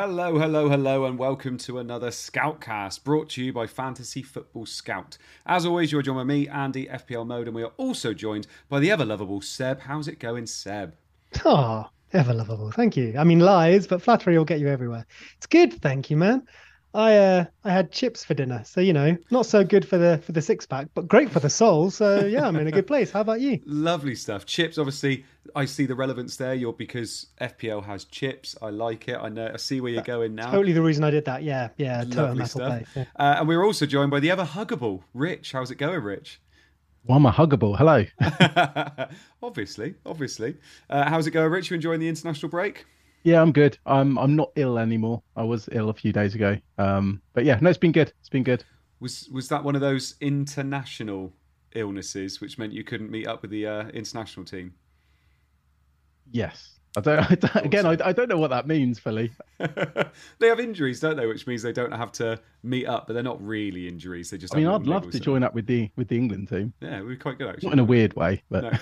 Hello, hello, hello, and welcome to another Scoutcast brought to you by Fantasy Football Scout. As always, you're joined by me, Andy, FPL Mode, and we are also joined by the ever lovable Seb. How's it going, Seb? Ah, oh, ever lovable. Thank you. I mean, lies, but flattery will get you everywhere. It's good, thank you, man. I uh, I had chips for dinner, so you know, not so good for the for the six pack, but great for the soul. So yeah, I'm in a good place. How about you? Lovely stuff. Chips, obviously, I see the relevance there. You're because FPL has chips. I like it. I know. I see where you're going now. Totally the reason I did that. Yeah, yeah. Lovely stuff. Yeah. Uh, and we're also joined by the ever huggable Rich. How's it going, Rich? Well, I'm a huggable. Hello. obviously, obviously. Uh, how's it going, Rich? You enjoying the international break? Yeah, I'm good. I'm I'm not ill anymore. I was ill a few days ago. Um, but yeah, no, it's been good. It's been good. Was was that one of those international illnesses, which meant you couldn't meet up with the uh, international team? Yes. I don't, I don't again. I, I don't know what that means, Philly. they have injuries, don't they? Which means they don't have to meet up, but they're not really injuries. They just. I mean, I'd love to join up with the with the England team. Yeah, we're quite good actually. Not in a weird way, but. No.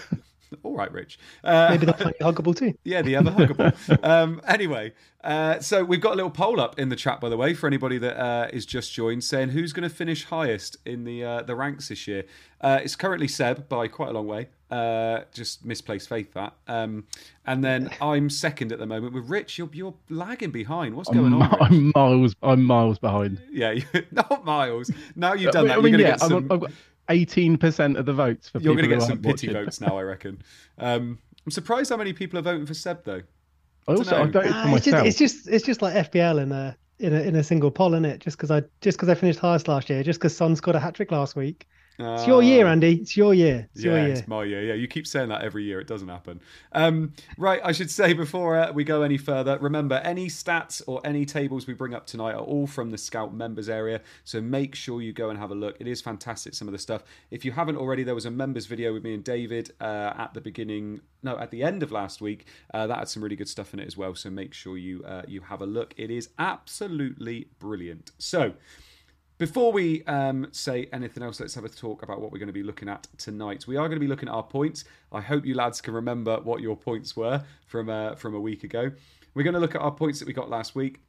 All right, Rich. Uh, Maybe they'll find huggable too. Yeah, the other huggable. um, anyway, uh, so we've got a little poll up in the chat, by the way, for anybody that uh, is just joined, saying who's going to finish highest in the uh, the ranks this year. Uh, it's currently Seb by quite a long way. Uh, just misplaced faith that. Um, and then I'm second at the moment with Rich. You're you're lagging behind. What's going I'm, on? Rich? I'm miles. I'm miles behind. Yeah, not miles. Now you've done that. I mean, you're yeah, get some... I've got eighteen percent of the votes for. You're going to get some pity votes now, I reckon. Um, I'm surprised how many people are voting for Seb though. I also I voted for Ah, myself. it's just it's just it's just like FPL in a in a in a single poll, isn't it? Just because I just because I finished highest last year, just because Son scored a hat trick last week. It's your year, Andy. It's your year. It's yeah, your year. it's my year. Yeah, you keep saying that every year. It doesn't happen. Um, right, I should say before uh, we go any further, remember any stats or any tables we bring up tonight are all from the Scout members area. So make sure you go and have a look. It is fantastic, some of the stuff. If you haven't already, there was a members video with me and David uh, at the beginning, no, at the end of last week. Uh, that had some really good stuff in it as well. So make sure you uh, you have a look. It is absolutely brilliant. So. Before we um, say anything else, let's have a talk about what we're going to be looking at tonight. We are going to be looking at our points. I hope you lads can remember what your points were from uh, from a week ago. We're going to look at our points that we got last week.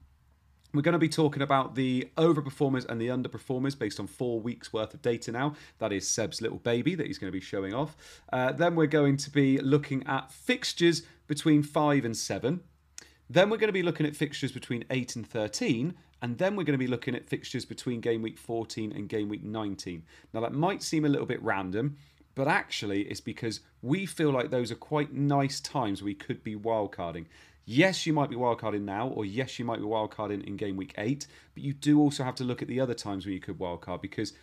We're going to be talking about the overperformers and the underperformers based on four weeks worth of data now. That is Seb's little baby that he's going to be showing off. Uh, then we're going to be looking at fixtures between five and seven. Then we're going to be looking at fixtures between 8 and 13, and then we're going to be looking at fixtures between game week 14 and game week 19. Now, that might seem a little bit random, but actually, it's because we feel like those are quite nice times we could be wildcarding. Yes, you might be wildcarding now, or yes, you might be wildcarding in game week 8, but you do also have to look at the other times where you could wildcard because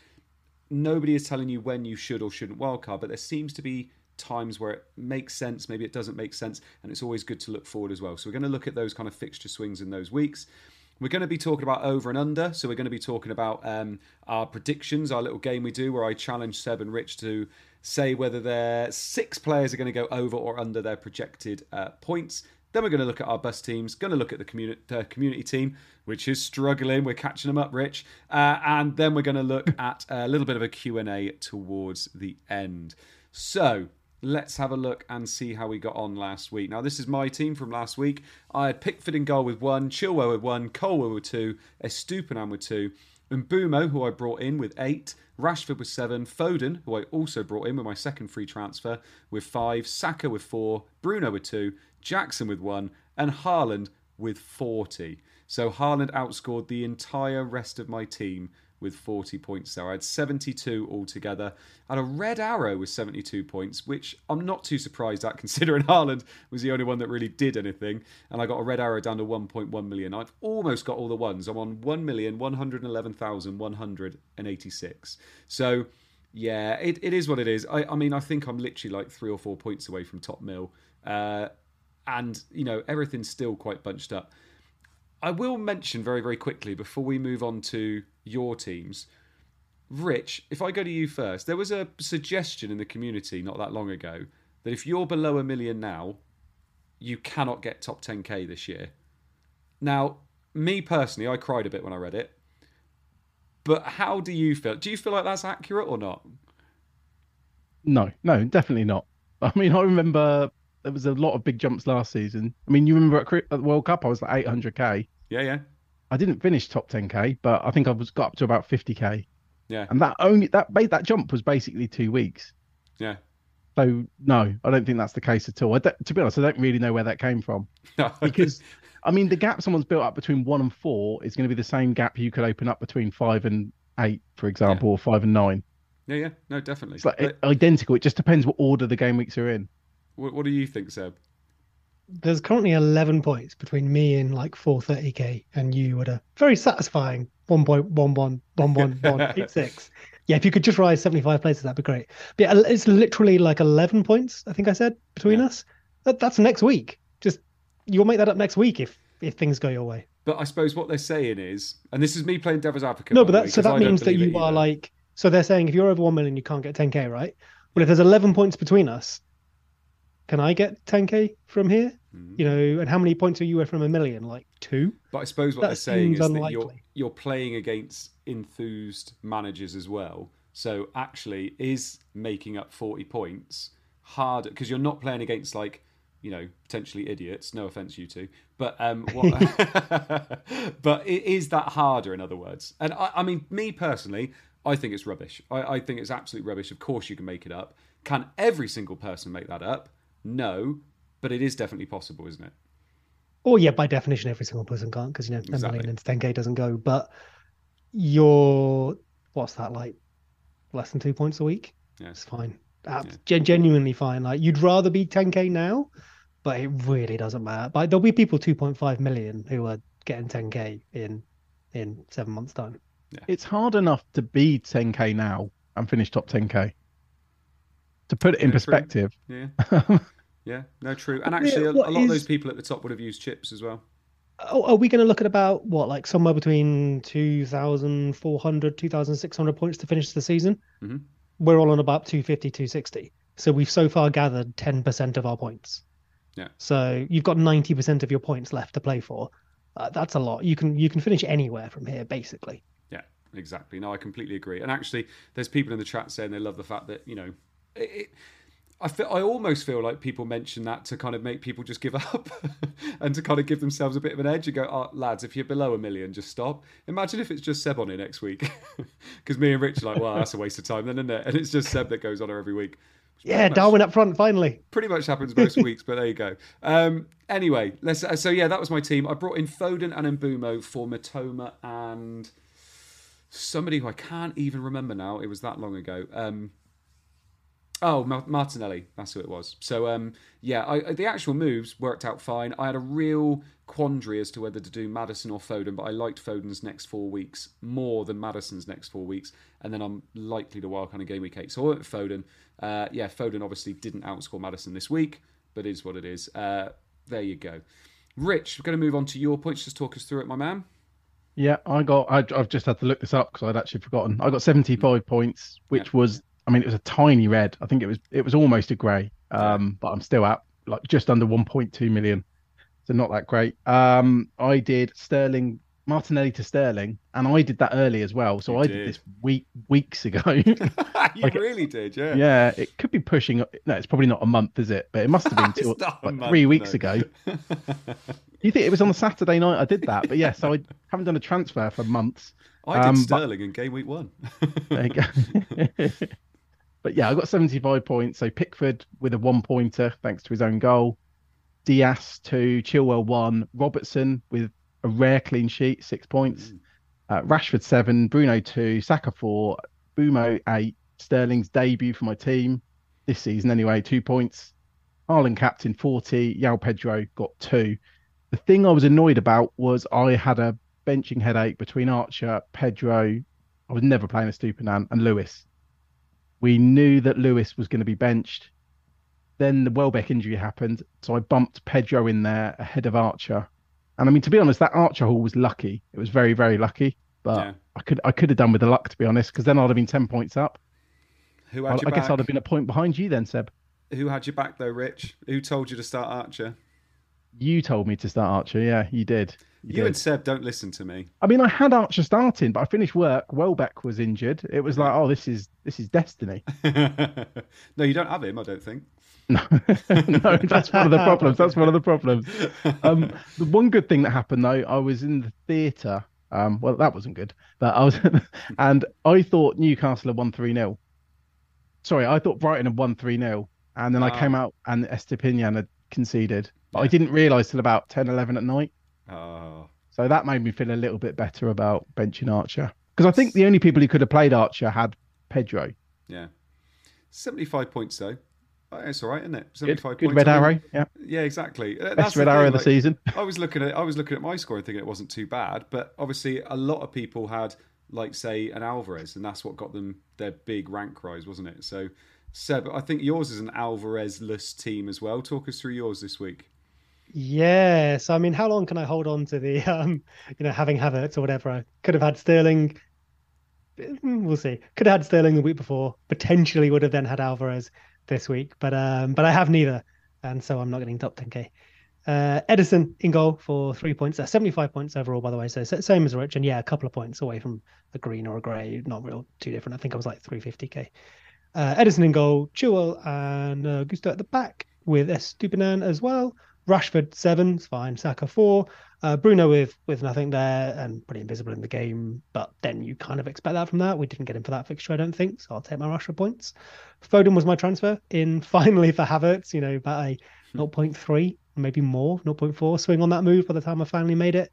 nobody is telling you when you should or shouldn't wildcard, but there seems to be times where it makes sense, maybe it doesn't make sense, and it's always good to look forward as well. So we're going to look at those kind of fixture swings in those weeks. We're going to be talking about over and under, so we're going to be talking about um, our predictions, our little game we do where I challenge Seb and Rich to say whether their six players are going to go over or under their projected uh, points. Then we're going to look at our bus teams, going to look at the community, uh, community team, which is struggling. We're catching them up, Rich. Uh, and then we're going to look at a little bit of a Q&A towards the end. So let's have a look and see how we got on last week. Now, this is my team from last week. I had Pickford in goal with one, Chilwell with one, Colwill with two, Estupinan with two, and Mbeumo, who I brought in with eight, Rashford with seven, Foden, who I also brought in with my second free transfer, with five, Saka with four, Bruno with two, Jackson with one, and Haaland with 40. So Haaland outscored the entire rest of my team with 40 points there. I had 72 altogether. I had a red arrow with 72 points, which I'm not too surprised at considering Haaland was the only one that really did anything. And I got a red arrow down to 1.1 million. I've almost got all the ones. I'm on 1,111,186. So, yeah, it, it is what it is. I, I mean, I think I'm literally like three or four points away from top mill. Uh, and, you know, everything's still quite bunched up. I will mention very, very quickly before we move on to your teams. Rich, if I go to you first, there was a suggestion in the community not that long ago that if you're below a million now, you cannot get top 10k this year. Now, me personally, I cried a bit when I read it. But how do you feel? Do you feel like that's accurate or not? No, no, definitely not. I mean, I remember there was a lot of big jumps last season. I mean, you remember at, the World Cup, I was like 800k. Yeah, yeah. I didn't finish top 10k, but I think I was got up to about 50k. Yeah. And that only that made that jump was basically two weeks. Yeah. So no, I don't think that's the case at all. I to be honest, I don't really know where that came from because I mean the gap someone's built up between one and four is going to be the same gap you could open up between five and eight, for example, yeah. or five and nine. Yeah, yeah, no, definitely. It's like but... identical. It just depends what order the game weeks are in. What, what do you think, Seb? There's currently 11 points between me and like 430k and you at a very satisfying 1.111186 yeah if you could just rise 75 places that'd be great. But yeah, it's literally like 11 points i think i said between yeah. us. That, that's next week. Just you'll make that up next week if if things go your way. But i suppose what they're saying is and this is me playing devil's advocate no but that way, so that means that you are like so they're saying if you're over 1 million you can't get 10k right? Well if there's 11 points between us can I get 10k from here? Mm. You know, and how many points are you with from a million? Like two. But I suppose what that they're saying is unlikely. that you're you're playing against enthused managers as well. So actually, is making up 40 points harder because you're not playing against like you know potentially idiots. No offense, you two, but um, what, but is that harder? In other words, and I, I mean, me personally, I think it's rubbish. I, I think it's absolute rubbish. Of course, you can make it up. Can every single person make that up? No, but it is definitely possible, isn't it? Oh yeah, by definition, every single person can't because you know exactly. a million into 10k doesn't go. But you're what's that like? Less than two points a week. Yeah, it's fine. yeah. genuinely fine. Like you'd rather be 10k now, but it really doesn't matter. But there'll be people 2.5 million who are getting 10k in in seven months' time. Yeah. It's hard enough to be 10k now and finish top 10k. To put it in perspective, true. yeah, yeah, no, true. And actually, a, a, lot is... of those people at the top would have used chips as well. Oh, are we going to look at about what, like somewhere between 2,400, 2,600 points to finish the season? Mm-hmm. We're all on about 250, 260. So we've so far gathered 10% of our points. Yeah. So you've got 90% of your points left to play for. Uh, that's a lot. You can you can finish anywhere from here, basically. Yeah, exactly. No, I completely agree. And actually, there's people in the chat saying they love the fact that you know it, I feel I almost feel like people mention that to kind of make people just give up and to kind of give themselves a bit of an edge and go, oh, lads, if you're below a million, just stop. Imagine if it's just Seb on it next week, because me and Rich are like, well, that's a waste of time then, isn't it? And it's just Seb that goes on her every week. Yeah, much, Darwin up front finally. Pretty much happens most weeks, but there you go. Um, anyway, let's. Uh, so yeah, that was my team. I brought in Foden and Mbeumo for Mitoma and somebody who I can't even remember now. It was that long ago. Um, Oh, Martinelli, that's who it was. So, um, yeah, I, the actual moves worked out fine. I had a real quandary as to whether to do Maddison or Foden, but I liked Foden's next four weeks more than Maddison's next four weeks, and then I'm likely to wild kind of game week eight. So I went with Foden. Uh, yeah, Foden obviously didn't outscore Maddison this week, but is what it is. Uh, there you go. Rich, we're going to move on to your points. Just talk us through it, my man. Yeah, I got. I, have just had to look this up because I'd actually forgotten. I got 75 points, which yeah. was I mean, it was a tiny red. I think it was it was almost a grey. Um, but I'm still at like just under 1.2 million, so not that great. Um, I did Sterling Martinelli to Sterling, and I did that early as well. So you I did. did. this week weeks ago. you like, really did, yeah. Yeah, it could be pushing. No, it's probably not a month, is it? But it must have been two, like, month, three weeks no. ago. you think it was on the Saturday night I did that? But yes, yeah, so I haven't done a transfer for months. I did um, Sterling but... in game week one. there you go. But yeah, I got 75 points. So Pickford with a one pointer thanks to his own goal. Dias two, Chilwell one, Robertson with a rare clean sheet, six points. Mm. Uh, Rashford seven, Bruno two, Saka four, Mbeumo eight, Sterling's debut for my team this season anyway, two points. Haaland captain 40, João Pedro got two. The thing I was annoyed about was I had a benching headache between Archer, Pedro, I was never playing a Estupiñán, and Lewis. We knew that Lewis was going to be benched. Then the Welbeck injury happened, so I bumped Pedro in there ahead of Archer. And I mean, to be honest, that Archer haul was lucky. It was very, very lucky. But yeah. I could I could have done with the luck, to be honest, because then I'd have been ten points up. Who had I, I guess I'd have been a point behind you then, Seb. Who had your back though, Rich? Who told you to start Archer? You told me to start Archer. Yeah, you did. You, you and Seb don't listen to me. I mean, I had Archer starting, but I finished work. Welbeck was injured. It was like, oh, this is this is destiny. no, you don't have him. I don't think. No, no, that's one of the problems. That's one of the problems. Um, the one good thing that happened though, I was in the theatre. Um, well, that wasn't good, but I was, and I thought Newcastle had won three 0 Sorry, I thought Brighton had won three 0 and then I came out and Estupiñán had conceded. But yeah. I didn't realise till about 10, 11 at night. Oh. So that made me feel a little bit better about benching Archer because I think the only people who could have played Archer had Pedro. Yeah, seventy-five points though. Oh, it's all right, isn't it? Seventy-five good, good points. red arrow. Yeah, yeah, exactly. Best red arrow of the like, season. I was looking at I was looking at my score and thinking it wasn't too bad, but obviously a lot of people had like say an Alvarez, and that's what got them their big rank rise, wasn't it? So Seb, I think yours is an Alvarez-less team as well. Talk us through yours this week. Yes, I mean, how long can I hold on to the, um, you know, having Havertz or whatever? I could have had Sterling. Mm, we'll see. Could have had Sterling the week before. Potentially would have then had Alvarez this week, but um, but I have neither, and so I'm not getting top 10k. Uh, Ederson in goal for three points. Uh, 75 points overall, by the way. So same as Rich, and yeah, a couple of points away from a green or a grey. Not real too different. I think I was like 350k. Uh, Ederson in goal, Chilwell and uh, Gusto at the back with Estupiñán as well. Rashford seven, it's fine. Saka four. Uh, Bruno with with nothing there and pretty invisible in the game, but then you kind of expect that from that. We didn't get him for that fixture, I don't think, so I'll take my Rashford points. Foden was my transfer in finally for Havertz, you know, about a 0.3, maybe more, 0.4 swing on that move by the time I finally made it.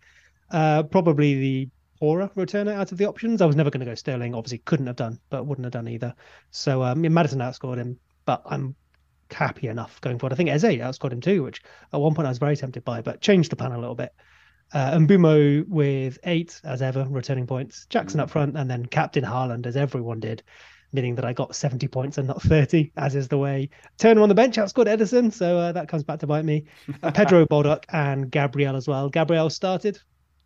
Uh, probably the poorer returner out of the options. I was never going to go Sterling. Obviously, couldn't have done, but wouldn't have done either. So um, Maddison outscored him, but I'm happy enough going forward. I think Eze outscored him too, which at one point I was very tempted by, but changed the plan a little bit. Uh, and Mbeumo with eight as ever returning points, Jackson up front, and then Captain Haaland as everyone did, meaning that I got 70 points and not 30, as is the way. Turner on the bench outscored Ederson, so uh, that comes back to bite me. Uh, Pedro Baldock and Gabriel as well. Gabriel started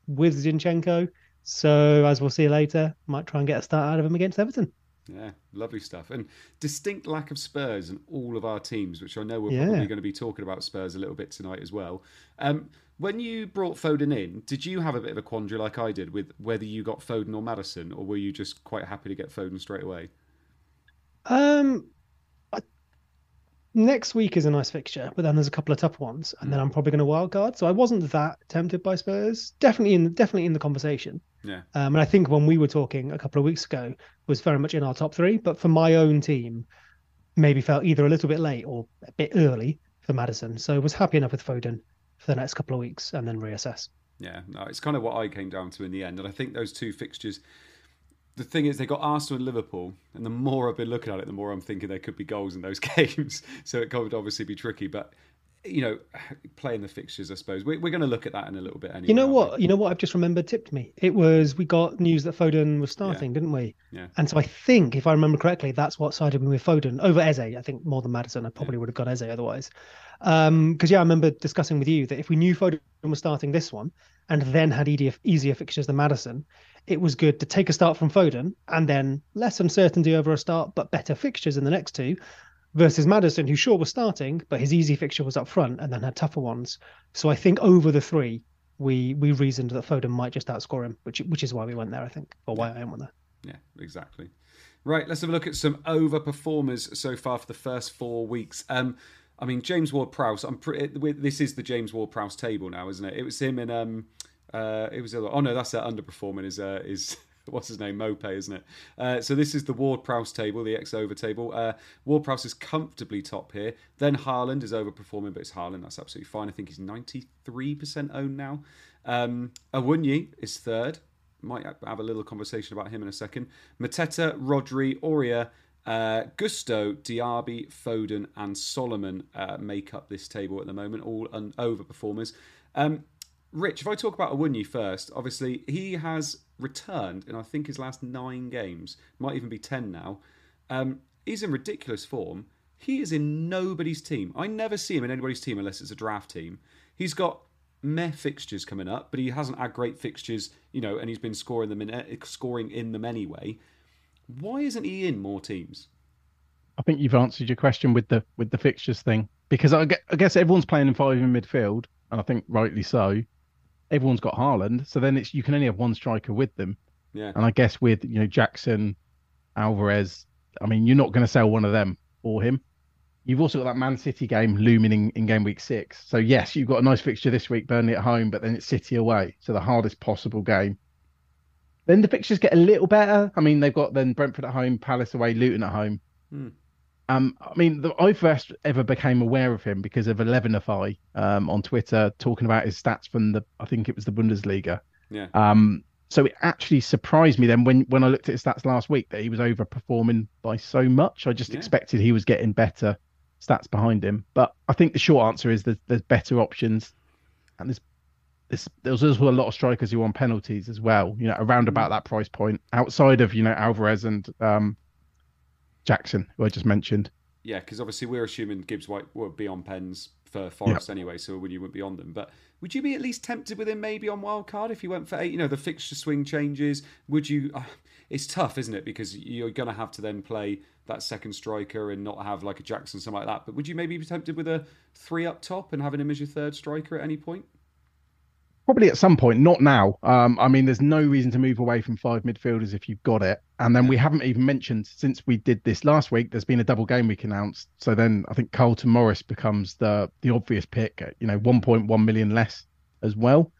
with Zinchenko. So as we'll see later, might try and get a start out of him against Everton. Yeah, lovely stuff. And distinct lack of Spurs in all of our teams, which I know we're yeah. probably going to be talking about Spurs a little bit tonight as well. Um, when you brought Foden in, did you have a bit of a quandary like I did with whether you got Foden or Maddison, or were you just quite happy to get Foden straight away? Um, next week is a nice fixture, but then there's a couple of tough ones, and then mm. I'm probably going to wild card. So I wasn't that tempted by Spurs. Definitely in definitely in the conversation. Yeah. Um, and I think when we were talking a couple of weeks ago was very much in our top three. But for my own team, maybe felt either a little bit late or a bit early for Maddison. So was happy enough with Foden for the next couple of weeks and then reassess. Yeah, no, it's kind of what I came down to in the end, and I think those two fixtures the thing is, they got Arsenal and Liverpool, and the more I've been looking at it, the more I'm thinking there could be goals in those games. so it could obviously be tricky, but you know, playing the fixtures, I suppose we're, we're going to look at that in a little bit. Anyway, you know what? You know what? I've just remembered tipped me. It was we got news that Foden was starting, yeah. didn't we? Yeah. And so I think, if I remember correctly, that's what sided me with Foden over Eze. I think more than Maddison. I probably yeah. would have got Eze otherwise. Because um, yeah, I remember discussing with you that if we knew Foden was starting this one and then had easier, easier fixtures than Maddison, it was good to take a start from Foden and then less uncertainty over a start, but better fixtures in the next two versus Maddison, who sure was starting, but his easy fixture was up front and then had tougher ones. So I think over the three, we we reasoned that Foden might just outscore him, which which is why we went there, I think, or why I went there. Yeah, exactly. Right, let's have a look at some overperformers so far for the first four weeks. Um, I mean, James Ward-Prowse. I'm pretty. This is the James Ward-Prowse table now, isn't it? It was him and um, uh, it was oh no, that's that underperforming is uh, is what's his name, Mope, isn't it? Uh, so this is the Ward Prowse table, the X over table. Uh, Ward Prowse is comfortably top here. Then Haaland is overperforming, but it's Haaland. That's absolutely fine. I think he's 93% owned now. Um, Awoniyi is third. Might have a little conversation about him in a second. Mateta, Rodri, Aurier, uh, Gusto, Diaby, Foden, and Solomon uh, make up this table at the moment, all un- overperformers. Um, Rich, if I talk about Awoniyi first, obviously he has returned in I think his last nine games, might even be ten now. Um, he's in ridiculous form. He is in nobody's team. I never see him in anybody's team unless it's a draft team. He's got meh fixtures coming up, but he hasn't had great fixtures, you know, and he's been scoring them in scoring in them anyway. Why isn't he in more teams? I think you've answered your question with the with the fixtures thing because I guess everyone's playing in five in midfield, and I think rightly so. Everyone's got Haaland, so then it's you can only have one striker with them. Yeah. And I guess with you know Jackson, Alvarez, I mean you're not going to sell one of them for him. You've also got that Man City game looming in, in game week six. So yes, you've got a nice fixture this week, Burnley at home, but then it's City away, so the hardest possible game. Then the fixtures get a little better. I mean, they've got then Brentford at home, Palace away, Luton at home. Hmm. Um, I mean, the, I first ever became aware of him because of Elevenify um, on Twitter talking about his stats from the, I think it was the Bundesliga. Yeah. Um, so it actually surprised me then when when I looked at his stats last week that he was overperforming by so much. I just Yeah. expected he was getting better stats behind him. But I think the short answer is there's, there's better options, and there's there's there's also a lot of strikers who want penalties as well. You know, around about that price point, outside of you know Alvarez and um, Jackson, who I just mentioned. Yeah, because obviously we're assuming Gibbs White would be on pens for Forest anyway, so when you wouldn't be on them. But would you be at least tempted with him maybe on wild card if you went for eight? You know, the fixture swing changes. Would you? Uh, it's tough, isn't it? Because you're going to have to then play that second striker and not have like a Jackson, something like that. But would you maybe be tempted with a three up top and having him as your third striker at any point? Probably at some point, not now. Um, I mean, there's no reason to move away from five midfielders if you've got it. And then we haven't even mentioned since we did this last week. There's been a double game week announced. So then I think Carlton Morris becomes the the obvious pick. At, you know, 1.1 million less as well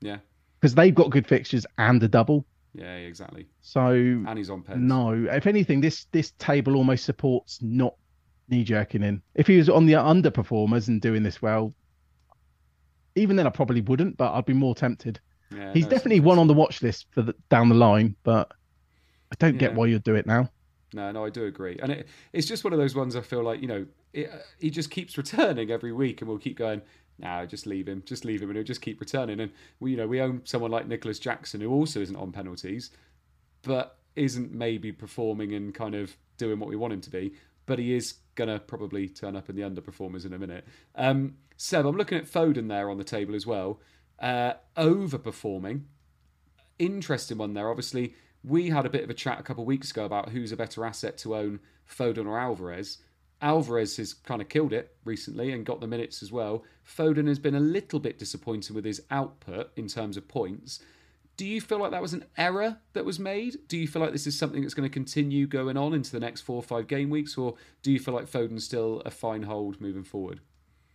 Yeah, because they've got good fixtures and a double. yeah, exactly. So And he's on pens. no, if anything, this this table almost supports not knee jerking in. If he was on the underperformers and doing this well, even then I probably wouldn't, but I'd be more tempted. Yeah, He's no, definitely one on the watch list for the, down the line, but I don't get why you'd do it now. No, no, I do agree, and it, it's just one of those ones I feel like you know it, uh, he just keeps returning every week, and we'll keep going. No, just leave him, just leave him, and he'll just keep returning. And we, you know, we own someone like Nicolas Jackson who also isn't on penalties, but isn't maybe performing and kind of doing what we want him to be. But he is gonna probably turn up in the underperformers in a minute. Um, Seb, I'm looking at Foden there on the table as well, uh, overperforming interesting one there. Obviously, we had a bit of a chat a couple of weeks ago about who's a better asset to own, Foden or Alvarez. Alvarez has kind of killed it recently and got the minutes as well. Foden has been a little bit disappointing with his output in terms of points. Do you feel like that was an error that was made? Do you feel like this is something that's going to continue going on into the next four or five game weeks, or do you feel like Foden's still a fine hold moving forward?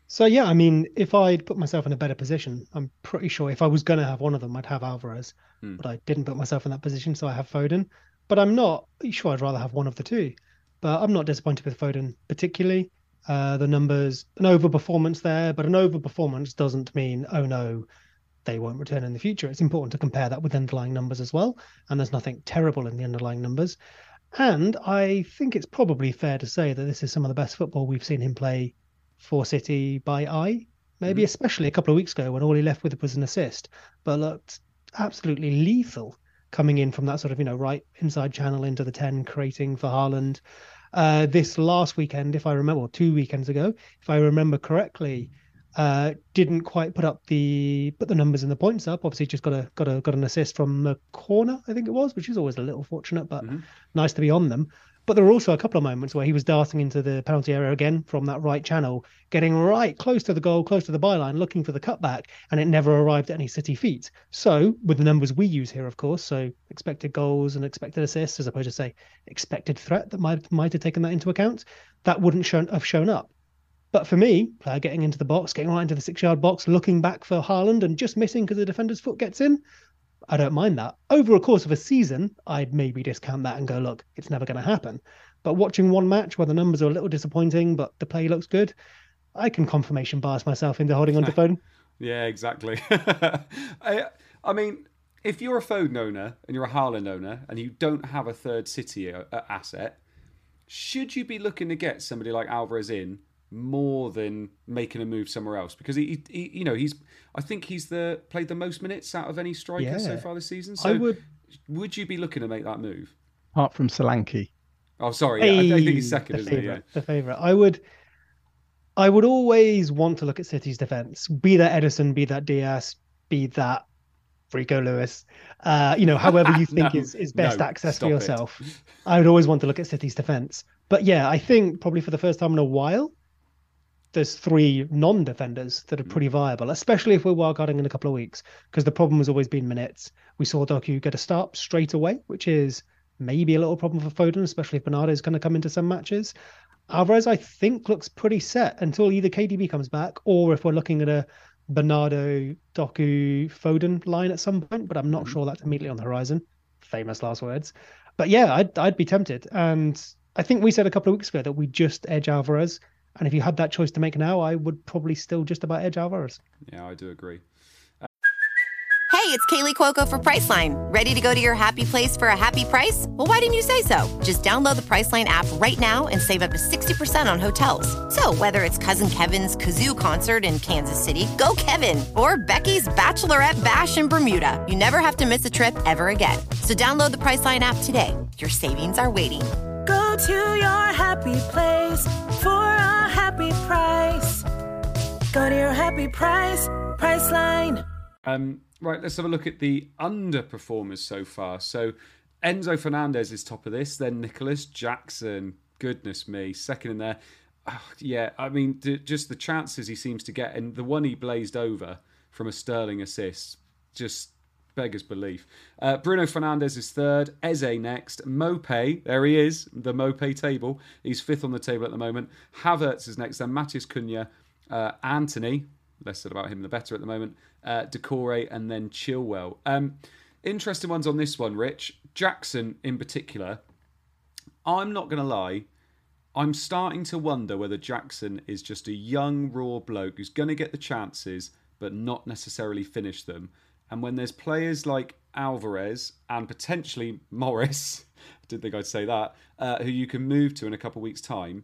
So yeah, I mean, if I'd put myself in a better position, I'm pretty sure if I was going to have one of them, I'd have Alvarez. Hmm. But I didn't put myself in that position, so I have Foden. But I'm not sure I'd rather have one of the two. But I'm not disappointed with Foden particularly. Uh, the numbers, an overperformance there, but an overperformance doesn't mean oh no, they won't return in the future. It's important to compare that with underlying numbers as well. And there's nothing terrible in the underlying numbers. And I think it's probably fair to say that this is some of the best football we've seen him play for City by eye. Maybe especially a couple of weeks ago when all he left with was an assist, but looked absolutely lethal coming in from that sort of you know right inside channel into the ten, creating for Haaland. Uh, this last weekend, if I remember, or two weekends ago, if I remember correctly, uh, didn't quite put up the put the numbers and the points up. Obviously, just got a got a got an assist from a corner, I think it was, which is always a little fortunate, but nice to be on them. But there were also a couple of moments where he was darting into the penalty area again from that right channel, getting right close to the goal, close to the byline, looking for the cutback, and it never arrived at any City feet. So, with the numbers we use here, of course, so expected goals and expected assists, as opposed to say expected threat that might might have taken that into account, that wouldn't shown, have shown up. But for me, player getting into the box, getting right into the six-yard box, looking back for Haaland and just missing because the defender's foot gets in, I don't mind that. Over a course of a season, I'd maybe discount that and go, look, it's never going to happen. But watching one match where the numbers are a little disappointing, but the play looks good, I can confirmation bias myself into holding onto Foden. yeah, exactly. I, I mean, if you're a Foden owner and you're a Haaland owner and you don't have a third City uh, asset, should you be looking to get somebody like Alvarez in more than making a move somewhere else? Because he, he you know, he's I think he's the played the most minutes out of any striker yeah. so far this season. So I would. Would you be looking to make that move? Apart from Solanke. Oh, sorry. Yeah, hey, I, think he's second, isn't favorite, he? Yeah. The favourite. I would. I would always want to look at City's defence. Be that Ederson, be that Dias, be that Rico Lewis. Uh, you know, however you think no, is, is best no, access for yourself. I would always want to look at City's defence. But yeah, I think probably for the first time in a while, there's three non-defenders that are pretty viable, especially if we're wildcarding in a couple of weeks. Because the problem has always been minutes. We saw Doku get a start straight away, which is maybe a little problem for Foden, especially if Bernardo is going to come into some matches. Alvarez, I think, looks pretty set until either KDB comes back or if we're looking at a Bernardo, Doku, Foden line at some point, but I'm not mm-hmm. sure that's immediately on the horizon. Famous last words. But yeah, I'd, I'd be tempted. And I think we said a couple of weeks ago that we just edge Alvarez. And if you had that choice to make now, I would probably still just about edge Alvarez. Yeah, I do agree. Hey, it's Kaley Cuoco for Priceline. Ready to go to your happy place for a happy price? Well, why didn't you say so? Just download the Priceline app right now and save up to 60% on hotels. So, whether it's Cousin Kevin's Kazoo concert in Kansas City, go Kevin, or Becky's Bachelorette Bash in Bermuda, you never have to miss a trip ever again. So, download the Priceline app today. Your savings are waiting. Go to your happy place for a happy price. Go to your happy price, Priceline. Um, Right, let's have a look at the underperformers so far. So Enzo Fernandez is top of this, then Nicolas Jackson. Goodness me, second in there. Oh, yeah, I mean, just the chances he seems to get, and the one he blazed over from a Sterling assist, just beggars belief. Uh, Bruno Fernandes is third, Eze next, Mope, there he is, the Mope table. He's fifth on the table at the moment. Havertz is next, then Matheus Cunha, uh, Antony, less said about him the better at the moment, uh, Doucouré, and then Chilwell. Um, interesting ones on this one, Rich. Jackson in particular. I'm not going to lie. I'm starting to wonder whether Jackson is just a young, raw bloke who's going to get the chances, but not necessarily finish them. And when there's players like Alvarez and potentially Morris, I didn't think I'd say that, uh, who you can move to in a couple of weeks' time,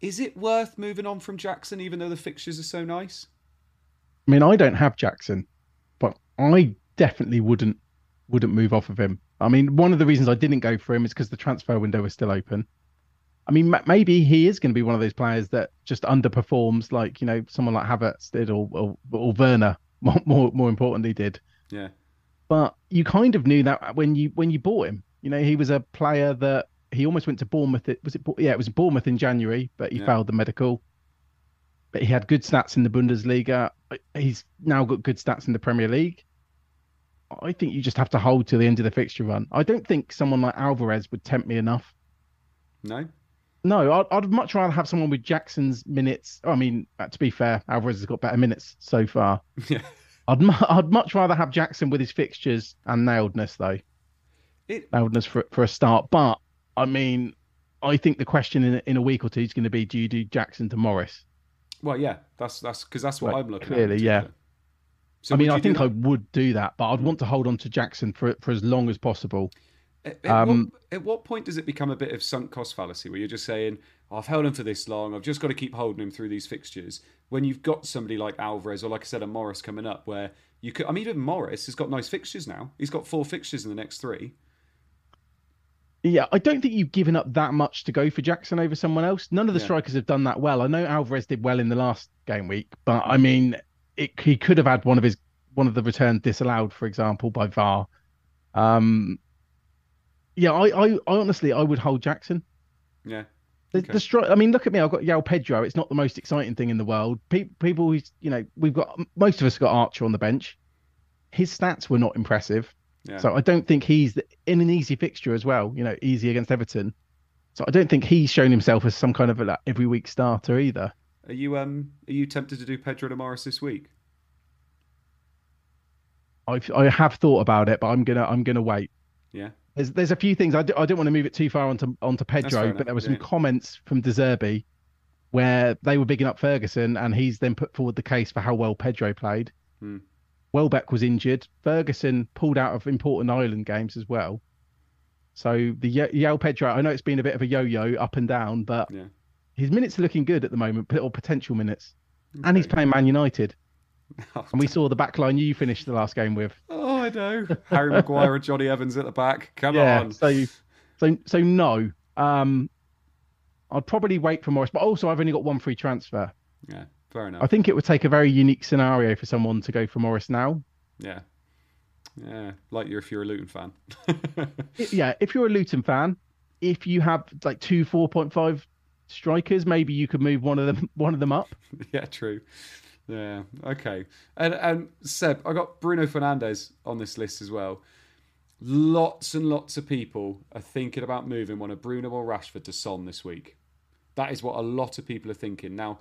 is it worth moving on from Jackson even though the fixtures are so nice? I mean, I don't have Jackson, but I definitely wouldn't wouldn't move off of him. I mean, one of the reasons I didn't go for him is because the transfer window is still open. I mean, maybe he is going to be one of those players that just underperforms, like you know, someone like Havertz did, or or, or Werner, more, more more importantly, did. Yeah. But you kind of knew that when you when you bought him. You know, he was a player that he almost went to Bournemouth. It was it. Yeah, it was Bournemouth in January, but he yeah. failed the medical but he had good stats in the Bundesliga. He's now got good stats in the Premier League. I think you just have to hold to the end of the fixture run. I don't think someone like Alvarez would tempt me enough. No. No, I'd, I'd much rather have someone with Jackson's minutes. I mean, uh, to be fair, Alvarez has got better minutes so far. Yeah. I'd I'd much rather have Jackson with his fixtures and nailedness though. It... Nailedness for for a start, but I mean, I think the question in in a week or two is going to be: Do you do Jackson to Morris? Well, yeah, that's that's because that's what I'm looking clearly, at. Clearly, yeah. So I mean, I think I would do that, but I'd want to hold on to Jackson for for as long as possible. At, at, um, what, at, what, point does it become a bit of sunk cost fallacy where you're just saying, oh, I've held him for this long, I've just got to keep holding him through these fixtures? When you've got somebody like Alvarez or, like I said, a Morris coming up, where you could, I mean, even Morris has got nice fixtures now. He's got four fixtures in the next three. Yeah, I don't think you've given up that much to go for Jackson over someone else. None of the yeah. strikers have done that well. I know Alvarez did well in the last game week, but I mean, it, he could have had one of his one of the returns disallowed, for example, by VAR. Um, yeah, I, I, I honestly, I would hold Jackson. Yeah. The, okay. the strike. I mean, look at me. I've got João Pedro. It's not the most exciting thing in the world. Pe- people, you know, we've got most of us got Archer on the bench. His stats were not impressive. Yeah. So I don't think he's the, in an easy fixture as well. You know, easy against Everton. So I don't think he's shown himself as some kind of a like, every week starter either. Are you um are you tempted to do Pedro de Morris this week? I've, I have thought about it, but I'm gonna I'm gonna wait. Yeah. There's there's a few things I, d- I don't want to move it too far onto onto Pedro, but there were some yeah. comments from De Zerbi where they were bigging up Ferguson, and he's then put forward the case for how well Pedro played. Hmm. Welbeck was injured. Ferguson pulled out of important Ireland games as well. So the Yale Pedro, I know it's been a bit of a yo-yo up and down, but Yeah. his minutes are looking good at the moment, or potential minutes, and he's playing Man United. Oh, And we saw the back line you finished the last game with. I know. Harry Maguire and Jonny Evans at the back. Come yeah. on. So, so, so no. Um, I'd probably wait for Morris, but also I've only got one free transfer. Yeah, fair enough. I think it would take a very unique scenario for someone to go for Morris now. Yeah. Yeah, like you're if you're a Luton fan. Yeah, if you're a Luton fan, if you have like two 4.5 strikers, maybe you could move one of them one of them up. yeah, true. Yeah, okay. And and Seb, I got Bruno Fernandes on this list as well. Lots and lots of people are thinking about moving one of Bruno or Rashford to Son this week. That is what a lot of people are thinking. Now,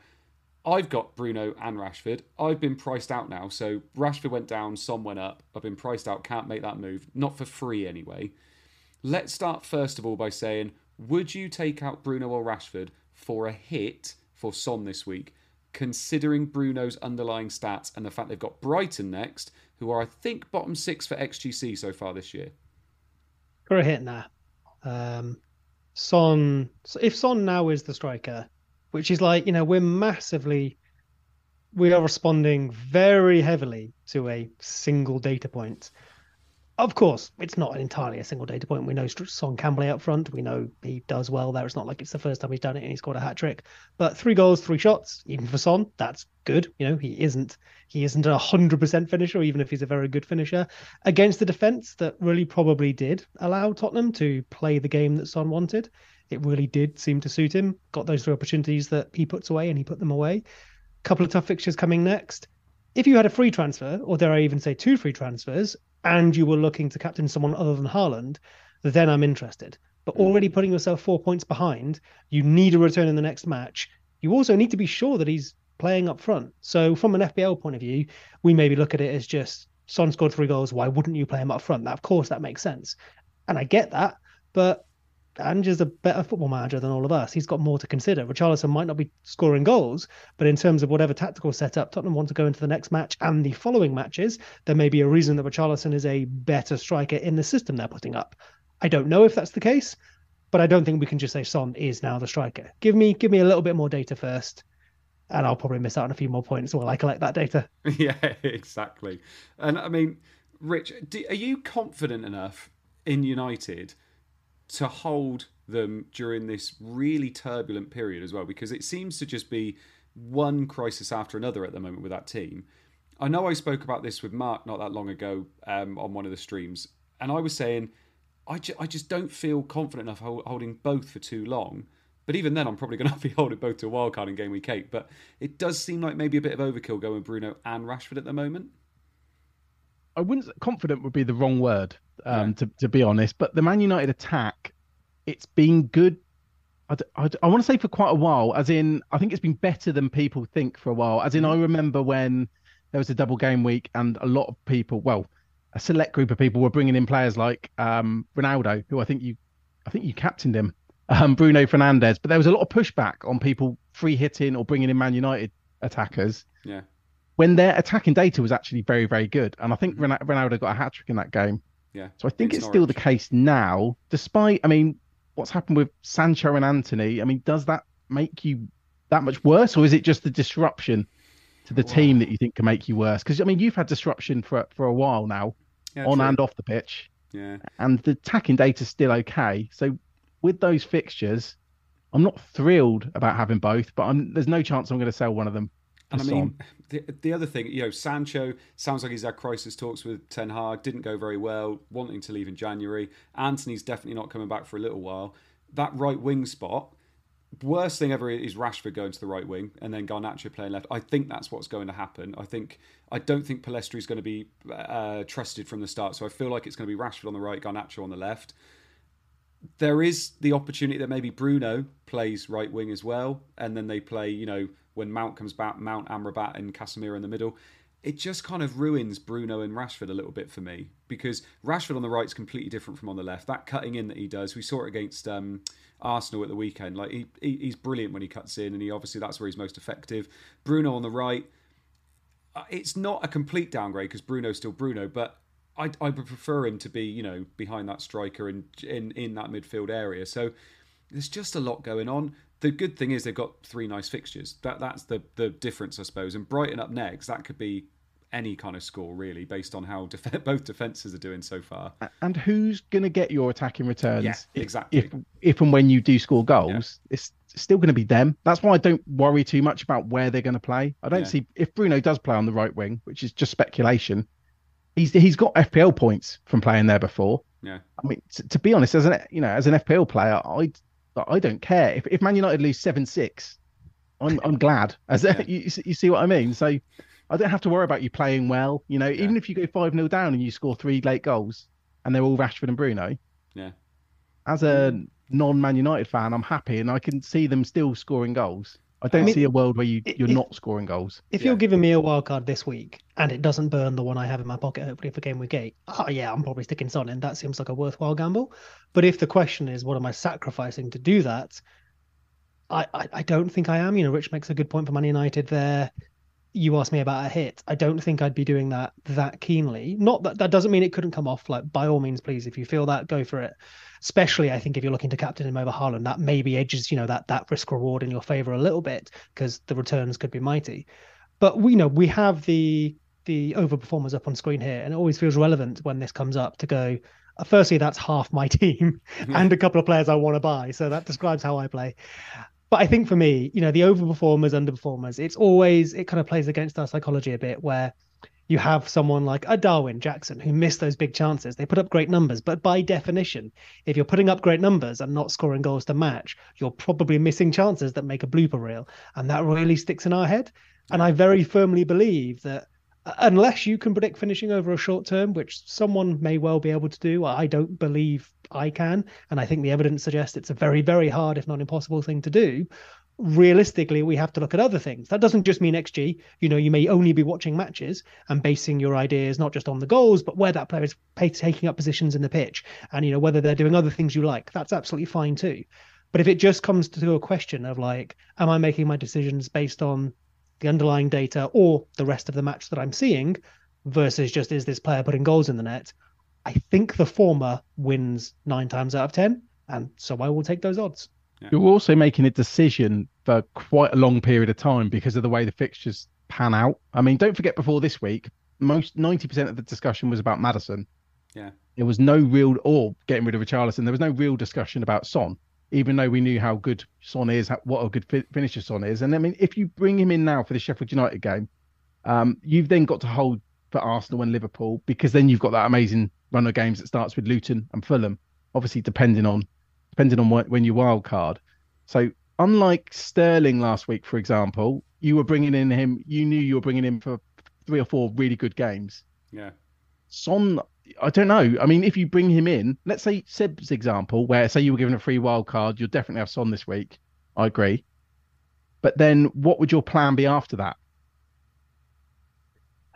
I've got Bruno and Rashford. I've been priced out now. So Rashford went down, Son went up. I've been priced out, can't make that move. Not for free anyway. Let's start first of all by saying, would you take out Bruno or Rashford for a hit for Son this week, considering Bruno's underlying stats and the fact they've got Brighton next, who are I think bottom six for XGC so far this year? For a hit now. Um, Son, so if Son now is the striker, which is like, you know, we're massively, we are responding very heavily to a single data point. Of course, it's not entirely a single data point. We know Son can play up front. We know he does well there. It's not like it's the first time he's done it and he scored a hat trick. But three goals, three shots, even for Son, that's good. You know, he isn't he isn't a hundred percent finisher, even if he's a very good finisher against the defence that really probably did allow Tottenham to play the game that Son wanted. It really did seem to suit him. Got those three opportunities that he puts away, and he put them away. Couple of tough fixtures coming next. If you had a free transfer, or there are even say two free transfers, and you were looking to captain someone other than Haaland, then I'm interested. But hmm. already putting yourself four points behind, you need a return in the next match. You also need to be sure that he's playing up front. So from an FPL point of view, we maybe look at it as just Son scored three goals. Why wouldn't you play him up front? That of course that makes sense, and I get that. But Ange is a better football manager than all of us. He's got more to consider. Richarlison might not be scoring goals, but in terms of whatever tactical setup Tottenham want to go into the next match and the following matches, there may be a reason that Richarlison is a better striker in the system they're putting up. I don't know if that's the case, but I don't think we can just say Son is now the striker. Give me give me a little bit more data first, and I'll probably miss out on a few more points while I collect that data. yeah, exactly. And I mean, Rich, do, are you confident enough in United to hold them during this really turbulent period as well? Because it seems to just be one crisis after another at the moment with that team. I know I spoke about this with Mark not that long ago um, on one of the streams, and I was saying I, ju- I just don't feel confident enough hol- holding both for too long. But even then, I'm probably going to be holding both to a wild card in game week eight. But it does seem like maybe a bit of overkill going Bruno and Rashford at the moment. I wouldn't confident would be the wrong word um, to to be honest. But the Man United attack, it's been good. I I want to say for quite a while, as in I think it's been better than people think for a while. As in I remember when there was a double game week and a lot of people, well, a select group of people were bringing in players like um, Ronaldo, who I think you, I think you captained him, um, Bruno Fernandes. But there was a lot of pushback on people free hitting or bringing in Man United attackers Yeah. when their attacking data was actually very, very good. And I think Ron- Ronaldo got a hat trick in that game. Yeah. So I think Against it's still the case now, despite, I mean, what's happened with Sancho and Antony. I mean, does that make you that much worse, or is it just the disruption to the team that you think can make you worse? Because, I mean, you've had disruption for, for a while now, Yeah, on true. and off the pitch, Yeah. and the attacking data's still okay. So with those fixtures, I'm not thrilled about having both, but I'm, there's no chance I'm going to sell one of them. And I mean, the, the other thing, you know, Sancho sounds like he's had crisis talks with Ten Hag, didn't go very well, wanting to leave in January. Antony's definitely not coming back for a little while. That right wing spot, worst thing ever is Rashford going to the right wing and then Garnacho playing left. I think that's what's going to happen. I think I don't think Pellistri's going to be uh, trusted from the start, so I feel like it's going to be Rashford on the right, Garnacho on the left. There is the opportunity that maybe Bruno plays right wing as well, and then they play, you know, when Mount comes back, Mount Amrabat and Casemiro in the middle. it just kind of ruins Bruno and Rashford a little bit for me because Rashford on the right is completely different from on the left. That cutting in that he does, we saw it against um, Arsenal at the weekend. Like he, he, he's brilliant when he cuts in, and he obviously that's where he's most effective. Bruno on the right, uh, it's not a complete downgrade because Bruno's still Bruno, but I, I would prefer him to be you know behind that striker and in in that midfield area. So there's just a lot going on. The good thing is they've got three nice fixtures. That that's the the difference, I suppose. And Brighton up next, that could be any kind of score really, based on how def- both defenses are doing so far. And who's going to get your attacking returns? Yeah, if- exactly. If if and when you do score goals, it's still going to be them. That's why I don't worry too much about where they're going to play. I don't Yeah. see if Bruno does play on the right wing, which is just speculation. He's he's got FPL points from playing there before. Yeah, I mean, to, to be honest, as an you know as an FPL player, I I don't care if if Man United lose seven six, I'm I'm glad. As Yeah. you you see what I mean. So I don't have to worry about you playing well. You know, even if you go five 0 down and you score three late goals, and they're all Rashford and Bruno. yeah. As a non Man United fan, I'm happy, and I can see them still scoring goals. I don't mean, see a world where you, you're not scoring goals. If Yeah. you're giving me a wild card this week and it doesn't burn the one I have in my pocket, hopefully for game week eight, oh yeah, I'm probably sticking Son in. That seems like a worthwhile gamble. But if the question is, what am I sacrificing to do that? I, I, I don't think I am. You know, Rich makes a good point for Man United there. You asked me about a hit. I don't think I'd be doing that that keenly. Not that that doesn't mean it couldn't come off. Like by all means, please, if you feel that, go for it. Especially, I think if you're looking to captain him over Haaland, that maybe edges you know that that risk reward in your favor a little bit because the returns could be mighty. But we you know we have the the overperformers up on screen here, and it always feels relevant when this comes up to go. uh, Firstly, that's half my team and a couple of players I want to buy, so that describes how I play. But I think for me, you know, the overperformers, underperformers, it's always it kind of plays against our psychology a bit where you have someone like a Darwin Jackson who missed those big chances. They put up great numbers, but by definition, if you're putting up great numbers and not scoring goals to match, you're probably missing chances that make a blooper reel, and that really sticks in our head. And I very firmly believe that unless you can predict finishing over a short term, which someone may well be able to do, I don't believe I can, and I think the evidence suggests it's a very, very hard, if not impossible, thing to do. Realistically we have to look at other things. That doesn't just mean xg you know you may only be watching matches and basing your ideas not just on the goals but where that player is taking up positions in the pitch and you know whether they're doing other things you like. That's absolutely fine too. But if it just comes to a question of like am i making my decisions based on the underlying data or the rest of the match that i'm seeing versus just is this player putting goals in the net i think the former wins nine times out of ten and so i will take those odds You're also making a decision for quite a long period of time because of the way the fixtures pan out. I mean, don't forget before this week, most 90% of the discussion was about Maddison. Yeah. There was no real, or getting rid of Richarlison, there was no real discussion about Son, even though we knew how good Son is, what a good fi- finisher Son is. And I mean, if you bring him in now for the Sheffield United game, um, you've then got to hold for Arsenal and Liverpool because then you've got that amazing run of games that starts with Luton and Fulham, obviously depending on depending on when you wild card. So unlike Sterling last week, for example, you were bringing in him. You knew you were bringing him for three or four really good games. Yeah. Son, I don't know. I mean, if you bring him in, let's say Seb's example, where say you were given a free wild card, you'll definitely have Son this week. I agree. But then, what would your plan be after that?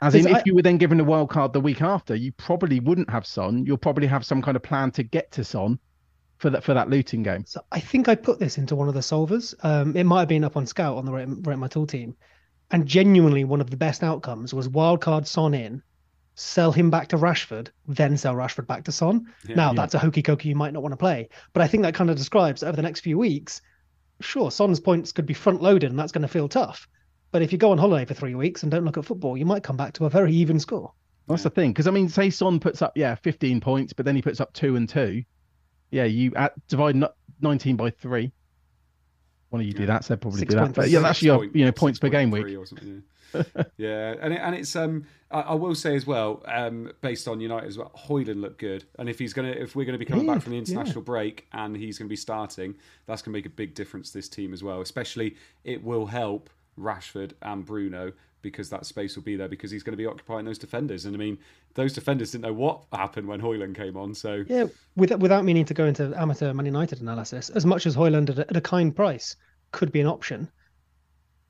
As in, Because if you were then given a wild card the week after, you probably wouldn't have Son. You'll probably have some kind of plan to get to Son for that for that Luton game. So I think I put this into one of the solvers. Um, it might have been up on Scout on the Rate My Tool team. And genuinely, one of the best outcomes was wildcard Son in, sell him back to Rashford, then sell Rashford back to Son. Yeah. now, Yeah. that's a hokey cokey you might not want to play. But I think that kind of describes over the next few weeks, sure, Son's points could be front loaded and that's going to feel tough. But if you go on holiday for three weeks and don't look at football, you might come back to a very even score. That's the thing, because I mean, say Son puts up yeah 15 points, but then he puts up two and two. Yeah, you add, divide 19 by three. One of you do that, so probably do that. But yeah, that's your you know points per game 6.3 week. Yeah. yeah, and it, and it's um I, I will say as well um based on United as well, Højlund looked good, and if he's gonna if we're gonna be coming Yeah, back from the yeah. international break and he's gonna be starting, that's gonna make a big difference to this team as well. Especially it will help Rashford and Bruno because that space will be there because he's going to be occupying those defenders. And I mean, those defenders didn't know what happened when Højlund came on. So Yeah, with, without meaning to go into amateur Man United analysis, as much as Højlund at a, at a kind price could be an option,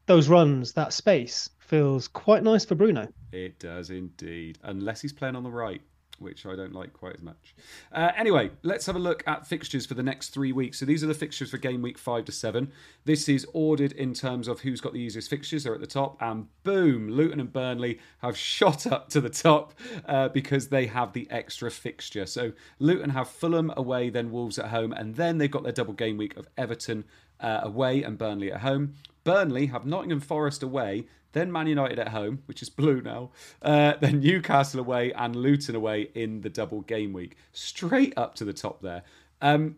those runs, that space feels quite nice for Bruno. It does indeed, unless he's playing on the right, which I don't like quite as much. Uh, anyway, let's have a look at fixtures for the next three weeks. So these are the fixtures for game week five to seven. This is ordered in terms of who's got the easiest fixtures. They're at the top, and boom, Luton and Burnley have shot up to the top uh, because they have the extra fixture. So Luton have Fulham away, then Wolves at home, and then they've got their double game week of Everton uh, away and Burnley at home. Burnley have Nottingham Forest away, then Man United at home, which is blue now, uh, then Newcastle away and Luton away in the double game week. Straight up to the top there. Um,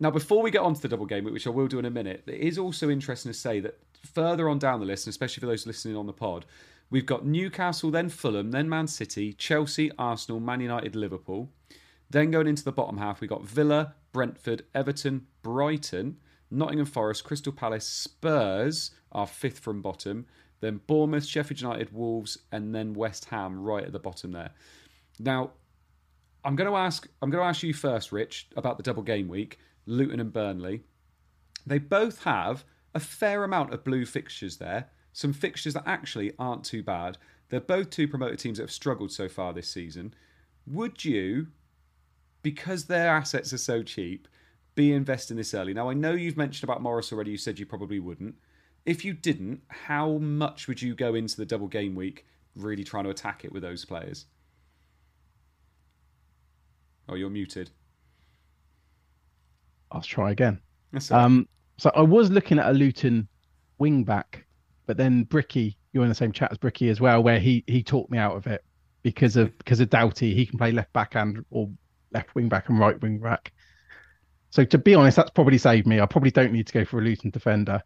now, before we get on to the double game week, which I will do in a minute, it is also interesting to say that further on down the list, and especially for those listening on the pod, we've got Newcastle, then Fulham, then Man City, Chelsea, Arsenal, Man United, Liverpool. Then going into the bottom half, we've got Villa, Brentford, Everton, Brighton, Nottingham Forest, Crystal Palace, Spurs are fifth from bottom. Then Bournemouth, Sheffield United, Wolves, and then West Ham right at the bottom there. Now, I'm going to ask. I'm going to ask you first, Rich, about the double game week, Luton and Burnley. They both have a fair amount of blue fixtures there. Some fixtures that actually aren't too bad. They're both two promoted teams that have struggled so far this season. Would you, because their assets are so cheap, be investing this early? Now, I know you've mentioned about Morris already. You said you probably wouldn't. If you didn't, how much would you go into the double game week really trying to attack it with those players? Oh, you're muted. I'll try again. Um, so I was looking at a Luton wing back, but then Bricky, you're in the same chat as Bricky as well, where he he talked me out of it because of because of Doughty. He can play left back and or left wing back and right wing back. So to be honest, that's probably saved me. I probably don't need to go for a Luton defender.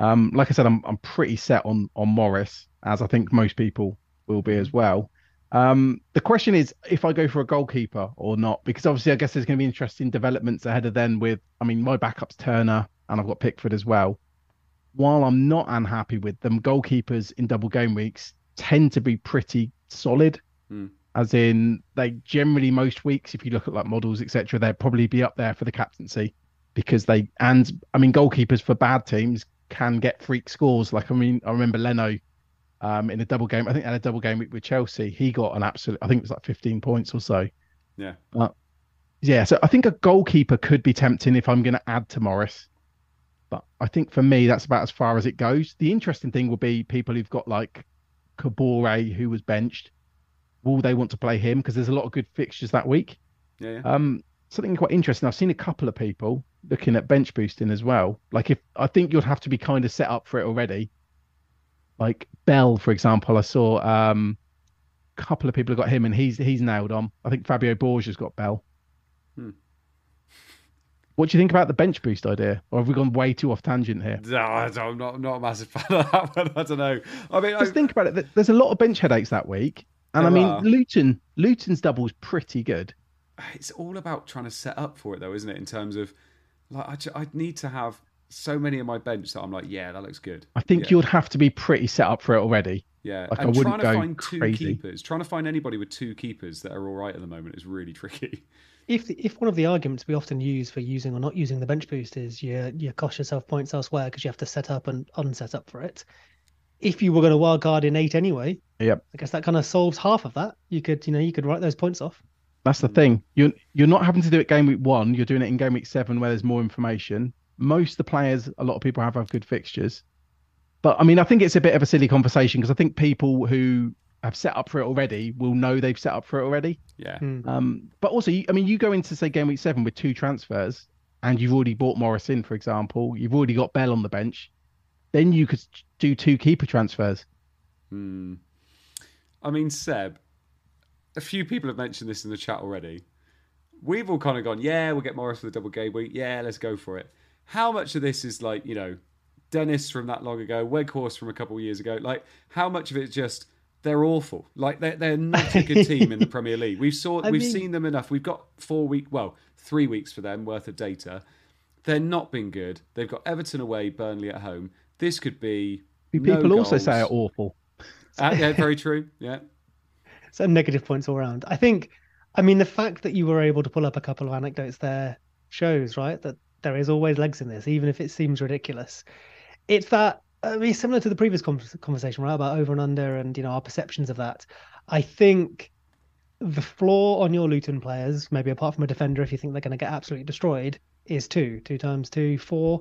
Um, like I said, I'm I'm pretty set on on Morris, as I think most people will be as well. Um, the question is if I go for a goalkeeper or not, because obviously I guess there's going to be interesting developments ahead of then. With I mean, my backup's Turner and I've got Pickford as well. While I'm not unhappy with them, goalkeepers in double game weeks tend to be pretty solid. Hmm. As in, they generally most weeks, if you look at like models, etc., they'd probably be up there for the captaincy because they and I mean goalkeepers for bad teams can get freak scores. Like I mean, I remember Leno um, in a double game. I think had a double game with Chelsea. He got an absolute. I think it was like 15 points or so. yeah. Yeah, so I think a goalkeeper could be tempting if I'm going to add to Morris. But I think for me, that's about as far as it goes. The interesting thing will be people who've got like Kabore, who was benched. Will they want to play him? Because there's a lot of good fixtures that week. Yeah. yeah. Um, something quite interesting. I've seen a couple of people looking at bench boosting as well. Like if I think you'd have to be kind of set up for it already. Like Bell, for example, I saw um, a couple of people have got him, and he's he's nailed on. I think Fabio Borgia's got Bell. Hmm. What do you think about the bench boost idea, or have we gone way too off tangent here? No, I I'm not, not a massive fan of that one. I don't know. I mean, I, Just think about it. There's a lot of bench headaches that week, and I mean are. Luton. Luton's double is pretty good. it's all about trying to set up for it, though, isn't it? In terms of, like, I, ju- I need to have so many on my bench that I'm like, yeah, that looks good. I think Yeah. you'd have to be pretty set up for it already. Yeah, Like, I wouldn't trying to go find two crazy. keepers, trying to find anybody with two keepers that are all right at the moment is really tricky. If if one of the arguments we often use for using or not using the bench boost is you you cost yourself points elsewhere because you have to set up and unset up for it. If you were going to wild card in eight anyway, Yep. I guess that kind of solves half of that. You could you know you could write those points off. That's the thing. You're you're not having to do it game week one. You're doing it in game week seven, where there's more information. Most of the players, a lot of people have have good fixtures. But I mean, I think it's a bit of a silly conversation because I think people who have set up for it already will know they've set up for it already. Yeah, Hmm. Um, but also, I mean, you go into say game week seven with two transfers, and you've already bought Morris in, for example. You've already got Bell on the bench. Then you could do two keeper transfers. Hmm. I mean, Seb, a few people have mentioned this in the chat already. We've all kind of gone, yeah, we'll get Morris for the double game week. Yeah, let's go for it. How much of this is like, you know, Dennis from that long ago, Weghorst from a couple of years ago? Like, how much of it is just they're awful? Like, they're, they're not a good team in the Premier League. We've saw, I we've mean- seen them enough. We've got four week, well, three weeks for them worth of data. They're not been good. They've got Everton away, Burnley at home. This could be. no People also say are awful. Uh, yeah, very true. Yeah. So negative points all around. I think, I mean, the fact that you were able to pull up a couple of anecdotes there shows, right, that there is always legs in this, even if it seems ridiculous. It's that I mean, similar to the previous conversation, right, about over and under, and you know our perceptions of that. I think the floor on your Luton players, maybe apart from a defender, if you think they're going to get absolutely destroyed, is two, two times two, four.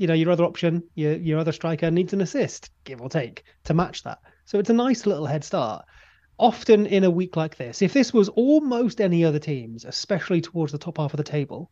You know, your other option, your your other striker needs an assist, give or take, to match that. So it's a nice little head start. Often in a week like this, if this was almost any other teams, especially towards the top half of the table,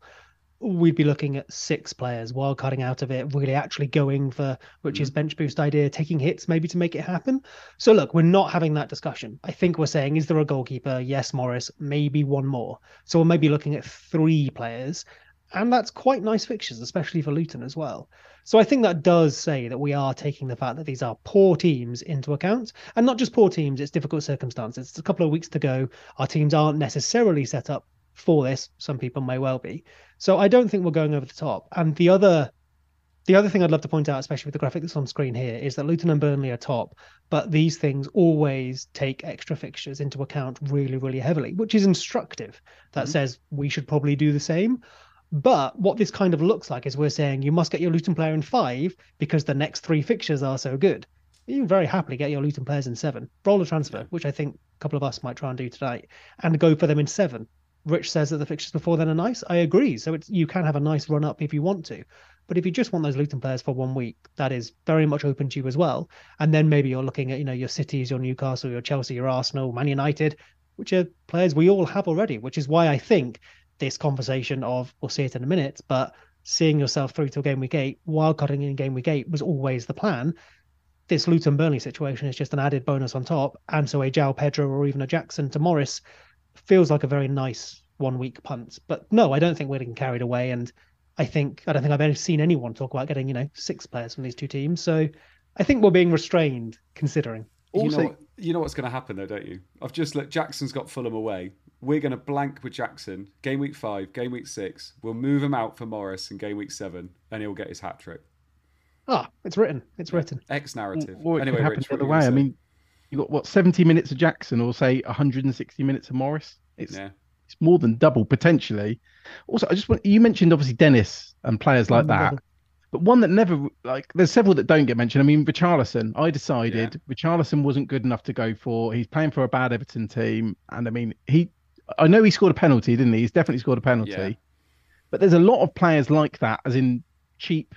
we'd be looking at six players, wildcarding out of it, really actually going for which is mm. bench boost idea, taking hits maybe to make it happen. So look, we're not having that discussion. I think we're saying, is there a goalkeeper? Yes, Morris, maybe one more. So we're maybe looking at three players. And that's quite nice fixtures, especially for Luton as well. So I think that does say that we are taking the fact that these are poor teams into account. And not just poor teams, it's difficult circumstances. It's a couple of weeks to go. Our teams aren't necessarily set up for this. Some people may well be. So I don't think we're going over the top. And the other the other thing I'd love to point out, especially with the graphic that's on screen here, is that Luton and Burnley are top, but these things always take extra fixtures into account really, really heavily, which is instructive. That mm-hmm. says we should probably do the same. But what this kind of looks like is we're saying you must get your Luton player in five because the next three fixtures are so good. You very happily get your Luton players in seven. Roll a transfer, which I think a couple of us might try and do tonight, and go for them in seven. Rich says that the fixtures before then are nice. I agree. So it's you can have a nice run up if you want to. But if you just want those Luton players for one week, that is very much open to you as well. And then maybe you're looking at, you know, your Cities, your Newcastle, your Chelsea, your Arsenal, Man United, which are players we all have already, which is why I think this conversation of we'll see it in a minute, but seeing yourself through to game week eight, wildcarding in game week eight was always the plan. This Luton Burnley situation is just an added bonus on top. And so a João Pedro or even a Jackson to Morris feels like a very nice one week punt. But no, I don't think we're getting carried away. And I think I don't think I've ever seen anyone talk about getting you know six players from these two teams. So I think we're being restrained considering. Also, you know, what, you know what's going to happen though, don't you? I've just looked. Jackson's got Fulham away. We're going to blank with Jackson. Game week five, game week six. We'll move him out for Morris in game week seven, and he'll get his hat trick. Ah, it's written. It's written. X narrative. Or it anyway, happen Rich, the other way. I mean, you got what seventy minutes of Jackson, or say one hundred and sixty minutes of Morris. It's yeah. it's more than double potentially. Also, I just want you mentioned obviously Dennis and players like that, but one that never like there's several that don't get mentioned. I mean, Richarlison. I decided yeah. Richarlison wasn't good enough to go for. He's playing for a bad Everton team, and I mean he. I know he scored a penalty, didn't he? He's definitely scored a penalty. Yeah. But there's a lot of players like that, as in cheap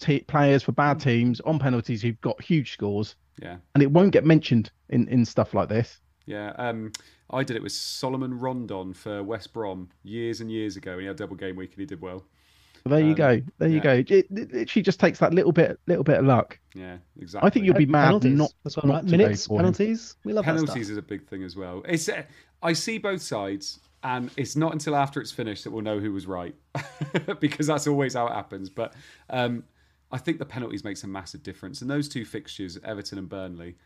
t- players for bad teams on penalties who've got huge scores. Yeah. And it won't get mentioned in, in stuff like this. Yeah. Um, I did it with Salomon Rondon for West Brom years and years ago. And He had double game week and he did well. Well, there you um, go. There you go. It, it, she just takes that little bit, little bit of luck. Yeah, exactly. I think you'll be mad penalties. not, That's what not minutes, penalties. We love penalties is a big thing as well. It's uh, I see both sides, and it's not until after it's finished that we'll know who was right, because that's always how it happens. But um, I think the penalties makes a massive difference. And those two fixtures, Everton and Burnley,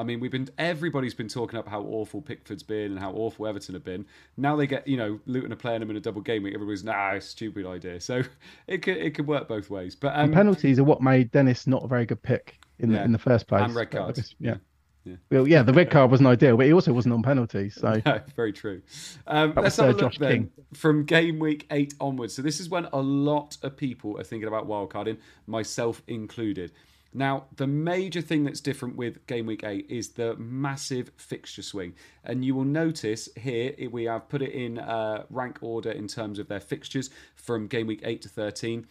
I mean, we've been everybody's been talking about how awful Pickford's been and how awful Everton have been. Now they get, you know, Luton are playing them in a double game week. Everybody's nah, stupid idea. So it could it could work both ways. But um, penalties are what made Dennis not a very good pick in yeah. the in the first place. And red cards. yeah. Yeah. Well, yeah, the red card wasn't ideal, but he also wasn't on penalties. So no, very true. Um, let's have a look then King. from game week eight onwards. So this is when a lot of people are thinking about wildcarding, myself included. Now, the major thing that's different with game week eight is the massive fixture swing, and you will notice here we have put it in uh, rank order in terms of their fixtures from game week eight to thirteen.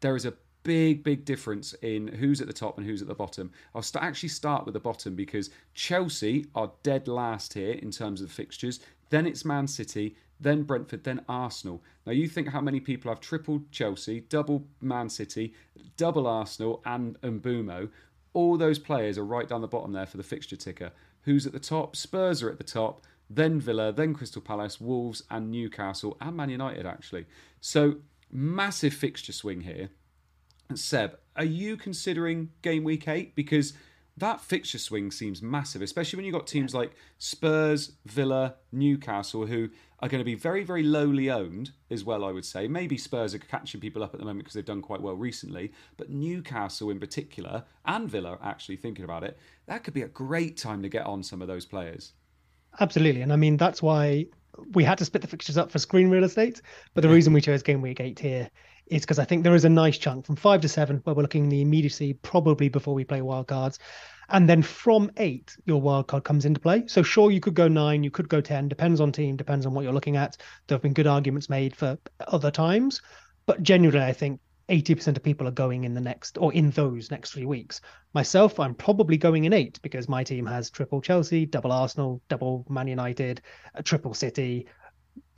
There is a big, big difference in who's at the top and who's at the bottom. I'll st- actually start with the bottom because Chelsea are dead last here in terms of the fixtures. Then it's Man City, then Brentford, then Arsenal. Now you think how many people have tripled Chelsea, double Man City, double Arsenal, and Mbeumo. All those players are right down the bottom there for the fixture ticker. Who's at the top? Spurs are at the top, then Villa, then Crystal Palace, Wolves, and Newcastle, and Man United actually. So massive fixture swing here. And Seb, are you considering game week eight? Because that fixture swing seems massive, especially when you've got teams like Spurs, Villa, Newcastle, who are going to be very, very lowly owned as well, I would say. Maybe Spurs are catching people up at the moment because they've done quite well recently, but Newcastle in particular, and Villa actually thinking about it, that could be a great time to get on some of those players. Absolutely. And I mean, that's why we had to split the fixtures up for screen real estate. But the reason we chose game week eight here is because I think there is a nice chunk from five to seven where we're looking the immediacy, probably before we play wild cards. And then from eight, your wild card comes into play. So sure, you could go nine, you could go ten, depends on team, depends on what you're looking at. There have been good arguments made for other times, but generally, I think 80% of people are going in the next or in those next three weeks. Myself, I'm probably going in eight because my team has triple Chelsea, double Arsenal, double Man United, triple City.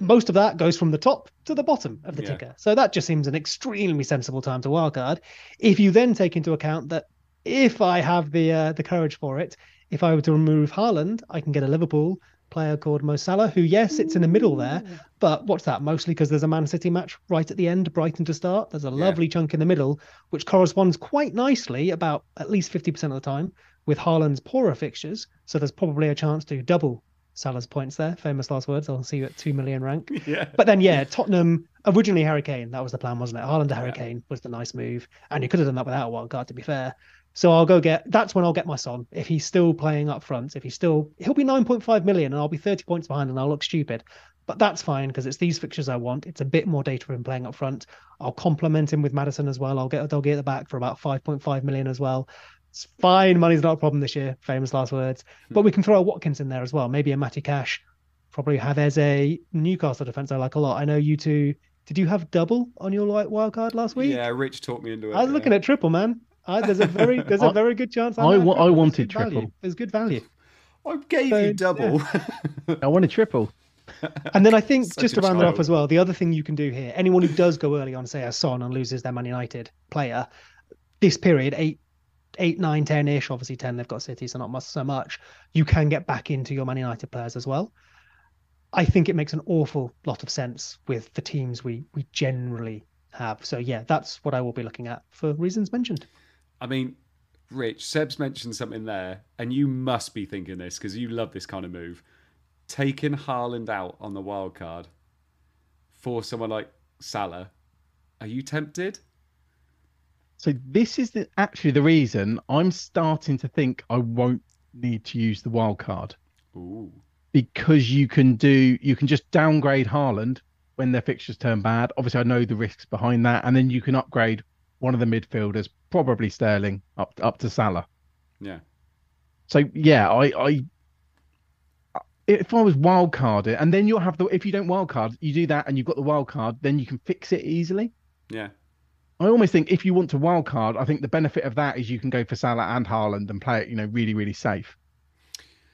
Most of that goes from the top to the bottom of the Yeah. ticker. So that just seems an extremely sensible time to wildcard. If you then take into account that if I have the uh, the courage for it, if I were to remove Haaland, I can get a Liverpool player called Mo Salah, who yes, it's in the middle there, but what's that? Mostly because there's a Man City match right at the end, Brighton to start. There's a lovely chunk in the middle, which corresponds quite nicely, about at least 50% of the time, with Haaland's poorer fixtures. So there's probably a chance to double Salah's points there. Famous last words. I'll see you at 2 million rank. Yeah. But then, yeah, Tottenham, originally Harry Kane, that was the plan, wasn't it? Haaland to Kane was the nice move. And you could have done that without a wild card, to be fair. So I'll go get, that's when I'll get my son. If he's still playing up front, if he's still, he'll be 9.5 million and I'll be 30 points behind and I'll look stupid. But that's fine because it's these fixtures I want. It's a bit more data for him playing up front. I'll complement him with Maddison as well. I'll get Udogie at the back for about 5.5 million as well. It's fine. Money's not a problem this year. Famous last words. Hmm. But we can throw a Watkins in there as well. Maybe a Matty Cash. Probably have as a Newcastle defense I like a lot. I know you two. Did you have double on your like wild card last week? Yeah, Rich talked me into it. I was looking at triple, man. I, there's a very there's a I- very good chance. I might have wa- I triple. Wanted good value. triple. There's good value. I gave So, you double. I want a triple. And then I think Such just a to round it off as well, the other thing you can do here, anyone who does go early on, say a Son and loses their Man United player, this period, eight, eight, nine, ten ish, obviously ten, they've got City, so not so much, you can get back into your Man United players as well. I think it makes an awful lot of sense with the teams we we generally have. So yeah, that's what I will be looking at for reasons mentioned. I mean, Rich, Seb's mentioned something there, and you must be thinking this because you love this kind of move. Taking Haaland out on the wild card for someone like Salah, are you tempted? So this is the, actually the reason I'm starting to think I won't need to use the wild card Ooh. because you can do you can just downgrade Haaland when their fixtures turn bad. Obviously, I know the risks behind that, and then you can upgrade one of the midfielders, probably Sterling, up up to Salah. Yeah. So yeah, I, I if I was wild carded, and then you'll have the if you don't wild card, you do that, and you've got the wild card, then you can fix it easily. Yeah. I almost think if you want to wild card, I think the benefit of that is you can go for Salah and Haaland and play it, you know, really, really safe.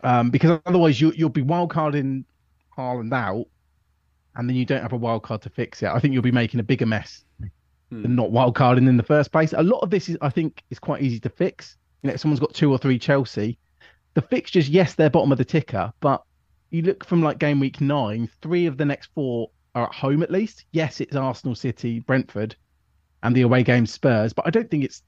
Um, because otherwise you you'll be wild carding Haaland out, and then you don't have a wild card to fix it. I think you'll be making a bigger mess than not wild carding in the first place. A lot of this is, I think, is quite easy to fix. You know, if someone's got two or three Chelsea, the fixtures, yes, they're bottom of the ticker, but you look from like game week nine, three of the next four are at home at least. Yes, it's Arsenal, City, Brentford, and the away game Spurs, but I don't think it's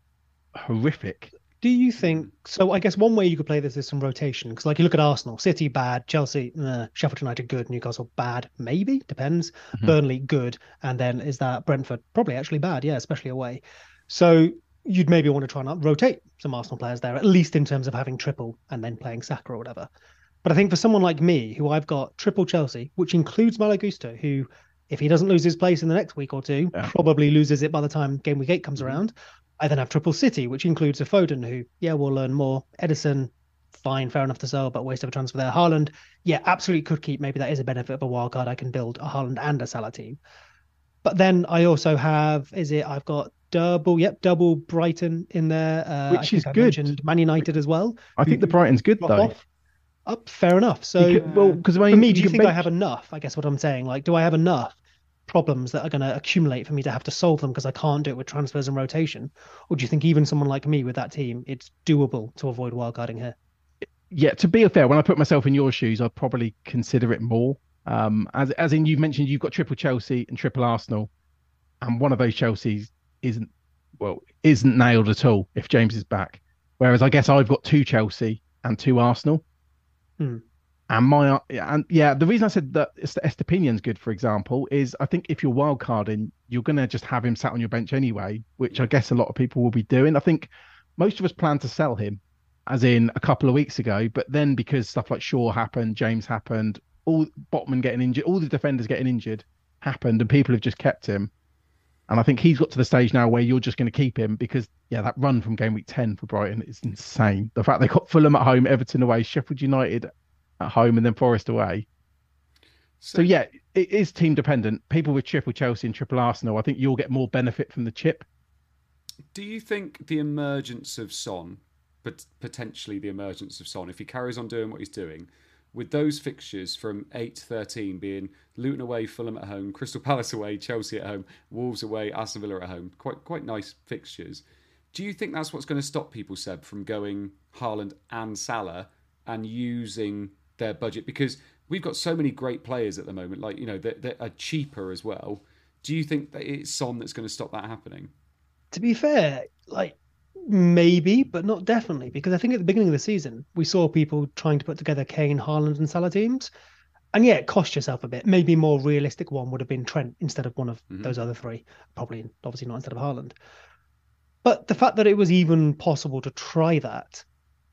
horrific. Do you think so? I guess one way you could play this is some rotation because, like, you look at Arsenal, City bad, Chelsea, uh, Sheffield United good, Newcastle bad, maybe depends. Burnley good, and then is that Brentford probably actually bad? Yeah, especially away. So you'd maybe want to try and rotate some Arsenal players there, at least in terms of having triple and then playing Saka or whatever. But I think for someone like me, who I've got triple Chelsea, which includes Malo Gusto, who if he doesn't lose his place in the next week or two, Yeah. probably loses it by the time game week eight comes around. I then have Triple City, which includes a Foden, who, yeah, we'll learn more. Ederson, fine, fair enough to sell, but waste of a transfer there. Haaland, yeah, absolutely could keep. Maybe that is a benefit of a wild card. I can build a Haaland and a Salah team. But then I also have, is it, I've got double, yep, double Brighton in there. Uh, Which is I good. Man United as well. I think the Brighton's good though. off. Up, fair enough. So, Because- well, because I for mean, me, do you can think I have enough? I guess what I'm saying, like, do I have enough problems that are going to accumulate for me to have to solve them because I can't do it with transfers and rotation? Or do you think even someone like me with that team, it's doable to avoid wildcarding here? yeah, to be fair, when I put myself in your shoes, I'd probably consider it more. Um, as as in you've mentioned, you've got triple Chelsea and triple Arsenal, and one of those Chelseas isn't well isn't nailed at all if James is back. Whereas I guess I've got two Chelsea and two Arsenal. Hmm. And my and yeah, the reason I said that Estupiñán's good, for example, is I think if you're wild carding, you're gonna just have him sat on your bench anyway, which I guess a lot of people will be doing. I think most of us plan to sell him, as in a couple of weeks ago, but then because stuff like Shaw happened, James happened, all Botman getting injured, all the defenders getting injured happened, and people have just kept him. And I think he's got to the stage now where you're just going to keep him because, yeah, that run from game week 10 for Brighton is insane. The fact they got Fulham at home, Everton away, Sheffield United at home, and then Forest away. So, so yeah, it is team dependent. People with triple Chelsea and triple Arsenal, I think you'll get more benefit from the chip. Do you think the emergence of Son, but potentially the emergence of Son, if he carries on doing what he's doing, with those fixtures from 8 to 13 being Luton away, Fulham at home, Crystal Palace away, Chelsea at home, Wolves away, Aston Villa at home. Quite quite nice fixtures. Do you think that's what's going to stop people, Seb, from going Haaland and Salah and using their budget? Because we've got so many great players at the moment, like, you know, that, that are cheaper as well. Do you think that it's Son that's going to stop that happening? To be fair, like Maybe, but not definitely, because I think at the beginning of the season we saw people trying to put together Kane, Haaland, and Salah teams, and yeah, it cost yourself a bit. Maybe more realistic one would have been Trent instead of one of mm-hmm. those other three. Probably, obviously not instead of Haaland. But the fact that it was even possible to try that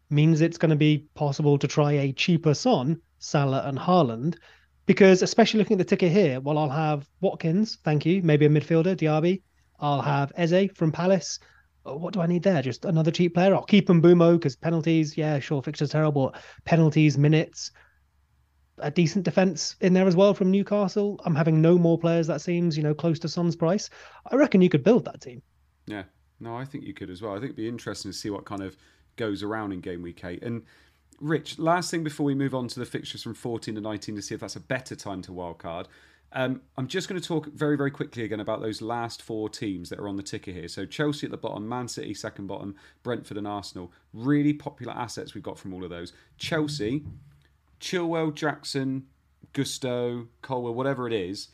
means it's going to be possible to try a cheaper Son, Salah, and Haaland, because especially looking at the ticket here, well, I'll have Watkins, thank you, maybe a midfielder, Diaby. I'll have Eze from Palace. Oh, what do I need there? Just another cheap player? I'll keep Mbeumo because penalties, yeah, sure, fixture's terrible. Penalties, minutes, a decent defense in there as well from Newcastle. I'm having no more players that seems, you know, close to Son's price. I reckon you could build that team. Yeah, no, I think you could as well. I think it'd be interesting to see what kind of goes around in game week eight. And Rich, last thing before we move on to the fixtures from 14 to 19 to see if that's a better time to wildcard. Um, I'm just going to talk very, very quickly again about those last four teams that are on the ticker here. So Chelsea at the bottom, Man City second bottom, Brentford and Arsenal. Really popular assets we've got from all of those. Chelsea, Chilwell, Jackson, Gusto, Colwill, whatever it is.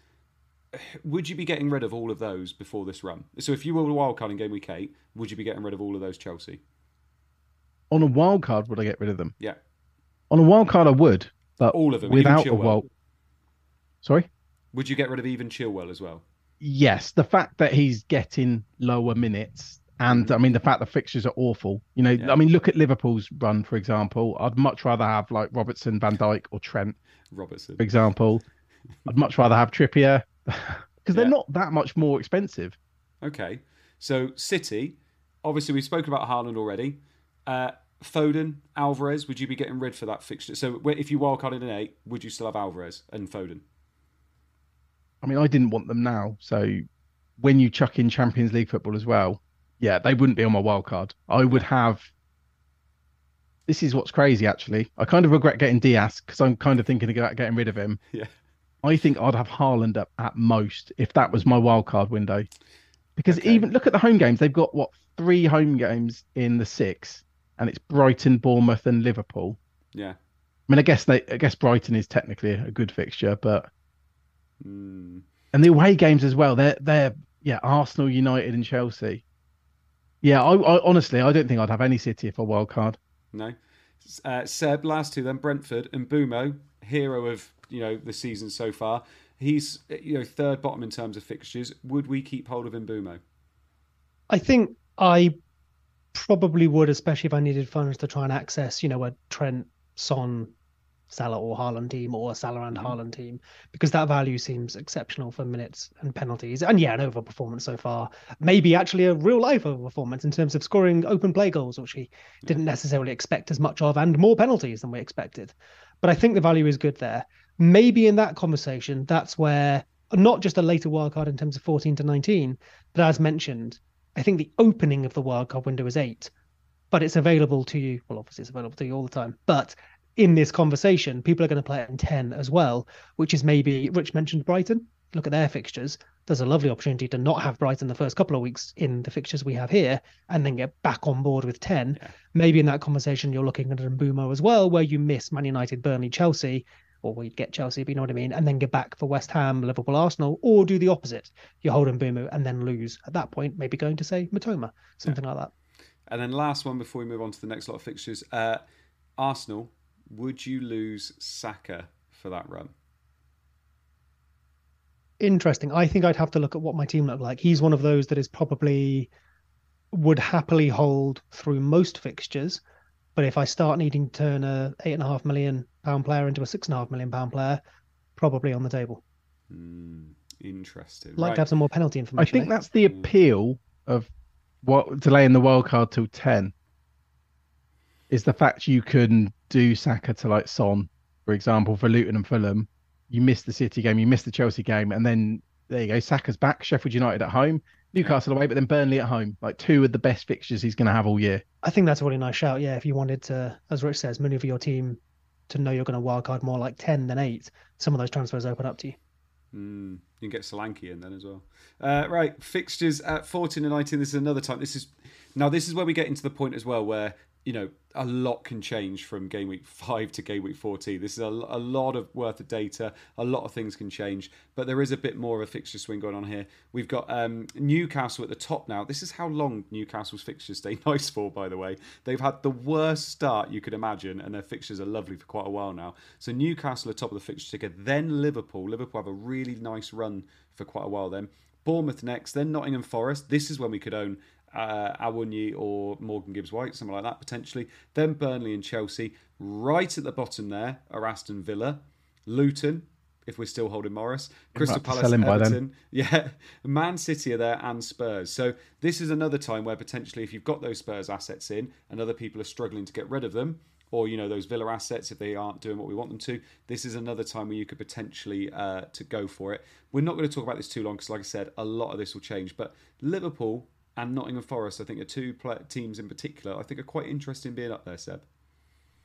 Would you be getting rid of all of those before this run? So if you were a wild card in game week eight, would you be getting rid of all of those Chelsea? On a wild card, would I get rid of them? Yeah. On a wild card, I would, but all of them without a wild. Sorry. Would you get rid of even Chilwell as well? Yes, the fact that he's getting lower minutes, and mm-hmm. I mean the fact the fixtures are awful. You know, yeah. I mean look at Liverpool's run for example. I'd much rather have like Robertson, Van Dijk, or Trent. Robertson, for example. I'd much rather have Trippier because yeah. they're not that much more expensive. Okay, so City, obviously we've spoken about Haaland already. Uh, Foden, Alvarez, would you be getting rid for that fixture? So if you wildcarded in eight, would you still have Alvarez and Foden? I mean, I didn't want them now. So when you chuck in Champions League football as well, yeah, they wouldn't be on my wild card. I would have. This is what's crazy, actually. I kind of regret getting Dias because I'm kind of thinking about getting rid of him. Yeah. I think I'd have Haaland up at most if that was my wild card window. Because okay. even look at the home games, they've got what three home games in the six, and it's Brighton, Bournemouth, and Liverpool. Yeah. I mean, I guess they, I guess Brighton is technically a good fixture, but Mm. And the away games as well. They're they're yeah Arsenal, United, and Chelsea. Yeah, I, I honestly I don't think I'd have any City if a wild card. No. Uh, Seb, last two then Brentford and Mbeumo, hero of you know the season so far. He's you know third bottom in terms of fixtures. Would we keep hold of Mbeumo? I think I probably would, especially if I needed funds to try and access, you know, a Trent, Son, Salah or Haaland team or Salah and mm-hmm. Haaland team because that value seems exceptional for minutes and penalties. And yeah, an overperformance so far. Maybe actually a real life overperformance in terms of scoring open play goals, which we didn't necessarily expect as much of, and more penalties than we expected. But I think the value is good there. Maybe in that conversation, that's where not just a later wildcard in terms of 14 to 19, but as mentioned, I think the opening of the wildcard window is eight but it's available to you. Well, obviously, it's available to you all the time, but in this conversation, people are going to play it in 10 as well, which is maybe Rich mentioned Brighton. Look at their fixtures. There's a lovely opportunity to not have Brighton the first couple of weeks in the fixtures we have here and then get back on board with 10. Yeah. Maybe in that conversation, you're looking at Mbeumo as well, where you miss Man United, Burnley, Chelsea, or we'd get Chelsea, but you know what I mean, and then get back for West Ham, Liverpool, Arsenal, or do the opposite. You hold Mbeumo and then lose. At that point, maybe going to say Mitoma, something yeah. like that. And then last one before we move on to the next lot of fixtures. Uh, Arsenal would you lose Saka for that run? Interesting. I think I'd have to look at what my team looked like. He's one of those that is probably would happily hold through most fixtures, But if I start needing to turn a eight and a half million pound player into a six and a half million pound player, probably on the table. Hmm, interesting. Like right. to have some more penalty information. I think eh? that's the appeal of what delaying the wild card till ten is the fact you can do Saka to like Son, for example, for Luton and Fulham. You miss the City game, you miss the Chelsea game, and then there you go. Saka's back. Sheffield United at home, Newcastle away, but then Burnley at home. Like two of the best fixtures he's going to have all year. I think that's a really nice shout. Yeah, if you wanted to, as Rich says, maneuver your team to know you're going to wildcard more like 10 than 8, some of those transfers open up to you. Mm, you can get Solanke in then as well. Uh, right, fixtures at 14 and 19. This is another time. This is now. This is where we get into the point as well, where you know a lot can change from game week five to game week 14. This is a, a lot of worth of data. A lot of things can change, but there is a bit more of a fixture swing going on here. We've got um, Newcastle at the top now. This is how long Newcastle's fixtures stay nice for. By the way, they've had the worst start you could imagine, and their fixtures are lovely for quite a while now. So Newcastle are top of the fixture ticker, then Liverpool. Liverpool have a really nice run for quite a while. Then Bournemouth next, then Nottingham Forest. This is when we could own uh, Awoniyi or Morgan Gibbs White, something like that potentially. Then Burnley and Chelsea. Right at the bottom there are Aston Villa, Luton. If we're still holding Morris, Crystal Palace, sell him by then. Everton, yeah, Man City are there and Spurs. So this is another time where potentially, if you've got those Spurs assets in and other people are struggling to get rid of them, or you know those Villa assets if they aren't doing what we want them to, this is another time where you could potentially uh, to go for it. We're not going to talk about this too long because, like I said, a lot of this will change. But Liverpool and Nottingham Forest, I think, are two teams in particular. I think are quite interesting being up there, Seb.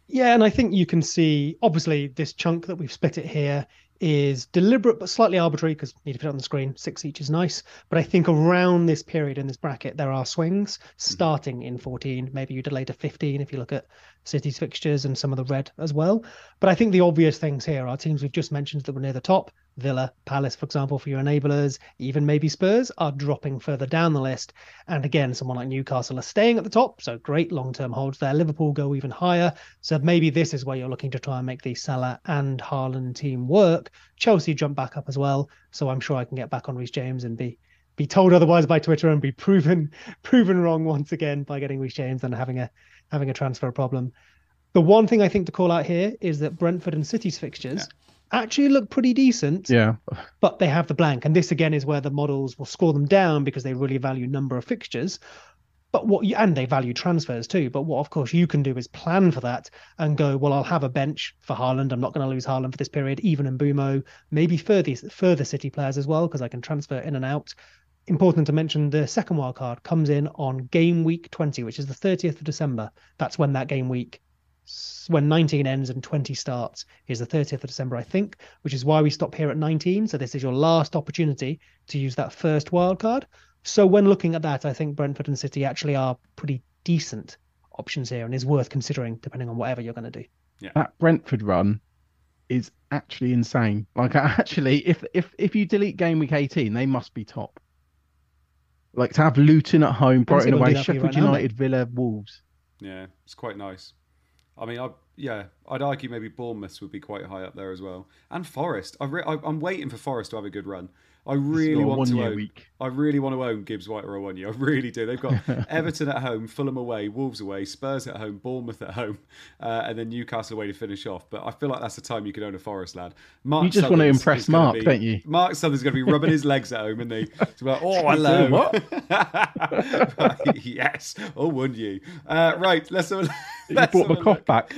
Yeah, and I think you can see obviously this chunk that we've split it here is deliberate but slightly arbitrary because need to put it on the screen. Six each is nice, but I think around this period in this bracket there are swings mm-hmm. starting in 14. Maybe you delay to 15 if you look at City's fixtures and some of the red as well. But I think the obvious things here are teams we've just mentioned that were near the top. Villa, Palace, for example, for your enablers, even maybe Spurs are dropping further down the list. And again, someone like Newcastle are staying at the top, so great long term holds there. Liverpool go even higher. So maybe this is where you're looking to try and make the Salah and Haaland team work. Chelsea jump back up as well. So I'm sure I can get back on Reece James and be be told otherwise by Twitter and be proven proven wrong once again by getting Reece James and having a having a transfer problem. The one thing I think to call out here is that Brentford and City's fixtures actually look pretty decent Yeah, but they have the blank. And this again is where the models will score them down because they really value number of fixtures. But what you, and they value transfers too. But what of course you can do is plan for that and go, well, I'll have a bench for Haaland. I'm not going to lose Haaland for this period, even in Mbeumo, maybe further these further City players as well, because I can transfer in and out. Important to mention the second wild card comes in on game week 20, which is the 30th of December. That's when that game week when 19 ends and 20 starts is the 30th of December, I think, which is why we stop here at 19. So this is your last opportunity to use that first wild card. So when looking at that, I think Brentford and City actually are pretty decent options here and is worth considering depending on whatever you're going to do. Yeah. that Brentford run is actually insane. Like actually, if if if you delete game week 18, they must be top. Like to have Luton at home, Can Brighton if I can do away, that for you Sheffield right now. United, Villa, Wolves. Yeah, it's quite nice. I mean, I yeah, I'd argue maybe Bournemouth would be quite high up there as well, and Forest. I re- I, I'm waiting for Forest to have a good run. I really want to own. week. I really want to own Gibbs White or Awoniyi. I really do. They've got Everton at home, Fulham away, Wolves away, Spurs at home, Bournemouth at home, uh, and then Newcastle away to finish off. But I feel like that's the time you could own a Forest lad. Mark You just want to impress Mark, be- don't you? Mark Sutherland's going to be rubbing his legs at home, isn't he? To be like, oh, hello. what? yes. Oh, wouldn't you? Uh, right. Let's have a, You brought have the cough look. back.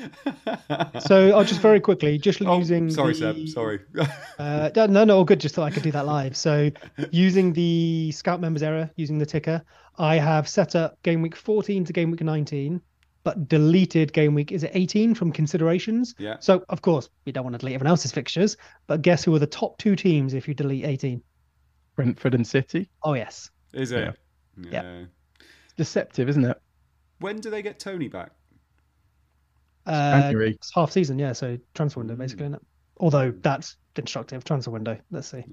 So I'll just very quickly, just Oh, using sorry, the- Seb. Sorry. Uh, no, no, no, all good. Just thought I could do that live. So, using the Scout members error, using the ticker, I have set up game week 14 to game week 19, but deleted game week is it 18 from considerations. Yeah. So, of course, we don't want to delete everyone else's fixtures, but guess who are the top two teams if you delete 18? Brentford and City. Oh yes, Is it? Yeah. It's deceptive, isn't it? When do they get Toney back? Uh, January. it's half season, yeah. So transfer window basically, isn't? Although that's instructive transfer window. Let's see.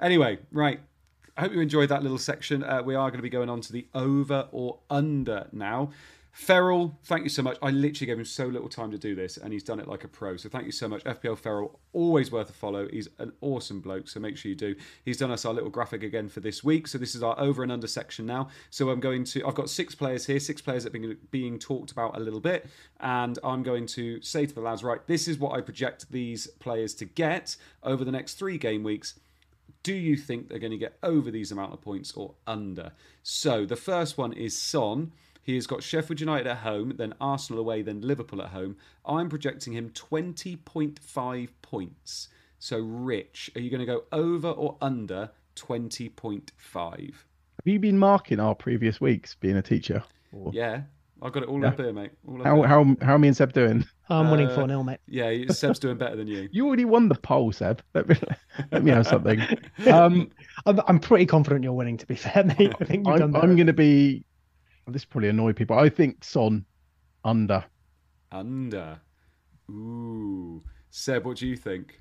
Anyway, right. I hope you enjoyed that little section. Uh, we are going to be going on to the over or under now. Ferrell, thank you so much. I literally gave him so little time to do this, and he's done it like a pro. So thank you so much, FPL Ferrell. Always worth a follow. He's an awesome bloke, so make sure you do. He's done us our little graphic again for this week. So this is our over and under section now. So I'm going to. I've got six players here, six players that have been being talked about a little bit, and I'm going to say to the lads, right, this is what I project these players to get over the next three game weeks do you think they're going to get over these amount of points or under? So the first one is Son. He has got Sheffield United at home, then Arsenal away, then Liverpool at home. I'm projecting him 20.5 points. So, Rich, are you going to go over or under 20.5? Have you been marking our previous weeks being a teacher? Or... Yeah, I've got it all yeah. up here, mate. All how, how, how are me and Seb doing? I'm winning 4 uh, 0, mate. Yeah, Seb's doing better than you. You already won the poll, Seb. Let me, let me have something. Um, I'm, I'm pretty confident you're winning, to be fair, mate. I think you've I'm, I'm going to be. This probably annoy people. I think Son under. Under. Ooh. Seb, what do you think?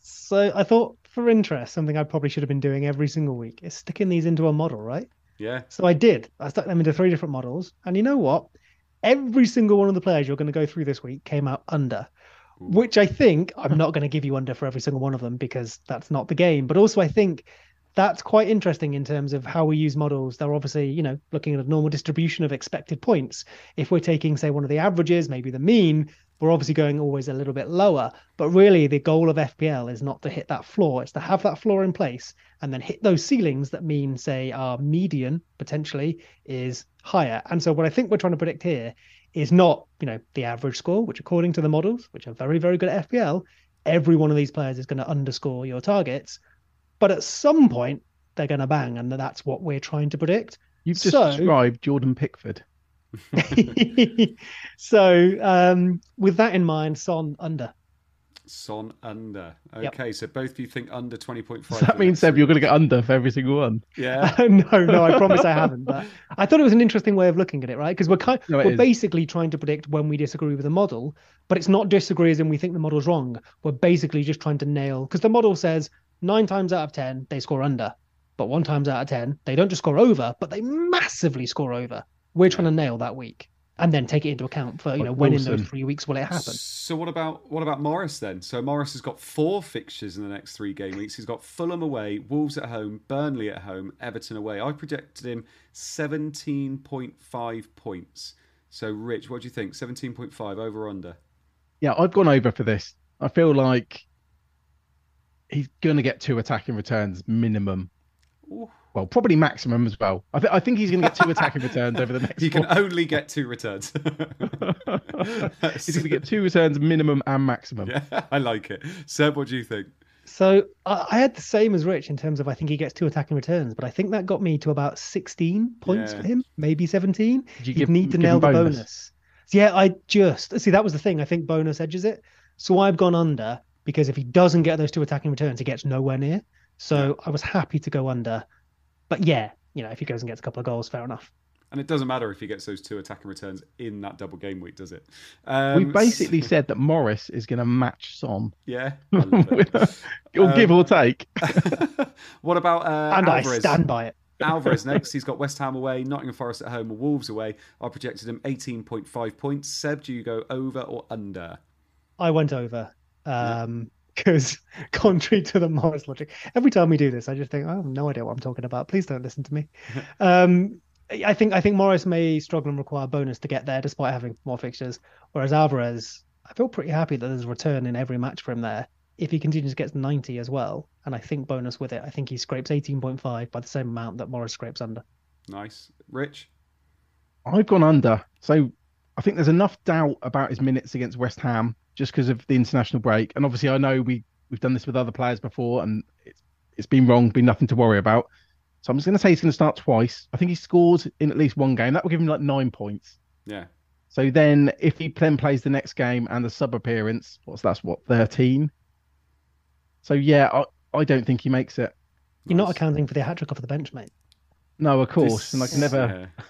So I thought, for interest, something I probably should have been doing every single week is sticking these into a model, right? Yeah. So I did. I stuck them into three different models, and you know what? Every single one of the players you're going to go through this week came out under, Ooh. which I think I'm not going to give you under for every single one of them because that's not the game. But also, I think that's quite interesting in terms of how we use models. They're obviously, you know, looking at a normal distribution of expected points. If we're taking, say, one of the averages, maybe the mean, we're obviously going always a little bit lower. But really, the goal of FPL is not to hit that floor, it's to have that floor in place and then hit those ceilings that mean, say, our median potentially is higher. And so, what I think we're trying to predict here is not, you know, the average score, which according to the models, which are very, very good at FPL, every one of these players is going to underscore your targets. But at some point, they're going to bang, and that's what we're trying to predict. You've just so, described Jordan Pickford. so um, with that in mind, Son under. Son under. Okay, yep. so both of you think under 20.5. Does that means, Seb, you're going to get under for every single one? Yeah. no, no, I promise I haven't. But I thought it was an interesting way of looking at it, right? Because we're kind, no, we're is. basically trying to predict when we disagree with the model, but it's not disagree as in we think the model's wrong. We're basically just trying to nail because the model says nine times out of ten they score under, but one times out of ten they don't just score over, but they massively score over. We're trying to nail that week and then take it into account for you know when Wilson. in those three weeks will it happen. So what about what about Morris then? So Morris has got four fixtures in the next three game weeks. He's got Fulham away, Wolves at home, Burnley at home, Everton away. I projected him seventeen point five points. So Rich, what do you think? Seventeen point five over under? Yeah, I've gone over for this. I feel like he's going to get two attacking returns minimum. Ooh well, probably maximum as well. I, th- I think he's going to get two attacking returns over the next. He can only get two returns. he's going to get two returns minimum and maximum. Yeah, I like it. Seb, what do you think? So I, I had the same as Rich in terms of I think he gets two attacking returns, but I think that got me to about 16 points yeah. for him, maybe 17. Did you give, need to nail the bonus? bonus. Yeah, I just see that was the thing. I think bonus edges it. So I've gone under because if he doesn't get those two attacking returns, he gets nowhere near. So yeah. I was happy to go under. But yeah, you know, if he goes and gets a couple of goals, fair enough. And it doesn't matter if he gets those two attacking returns in that double game week, does it? Um, we basically said that Morris is going to match Son. Yeah, or um, give or take. what about uh, and Alvarez? I stand by it. Alvarez next. He's got West Ham away, Nottingham Forest at home, Wolves away. I projected him 18.5 points. Seb, do you go over or under? I went over. Um, because contrary to the Morris logic, every time we do this, I just think I have no idea what I'm talking about. Please don't listen to me. um, I think I think Morris may struggle and require bonus to get there, despite having more fixtures. Whereas Alvarez, I feel pretty happy that there's a return in every match for him there. If he continues to get 90 as well, and I think bonus with it, I think he scrapes 18.5 by the same amount that Morris scrapes under. Nice, Rich. I've gone under, so I think there's enough doubt about his minutes against West Ham just because of the international break. And obviously, I know we we've done this with other players before, and it's it's been wrong, been nothing to worry about. So I'm just going to say he's going to start twice. I think he scored in at least one game. That will give him like nine points. Yeah. So then, if he then plays the next game and the sub appearance, what's that's what thirteen. So yeah, I, I don't think he makes it. You're nice. not accounting for the hat trick off the bench, mate. No, of course, this, and I can never. Yeah.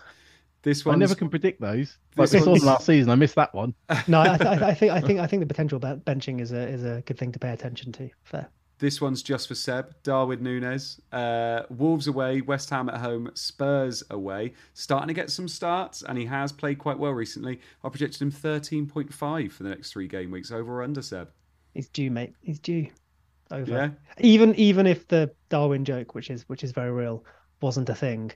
This one, I never can predict those. Like this, this last season, I missed that one. no, I, th- I, think I think I think the potential benching is a is a good thing to pay attention to. Fair. This one's just for Seb. Darwin Núñez. Uh, Wolves away, West Ham at home, Spurs away. Starting to get some starts, and he has played quite well recently. I projected him 13.5 for the next three game weeks. Over or under, Seb? He's due, mate. He's due. Over. Yeah. Even even if the Darwin joke, which is which is very real, wasn't a thing,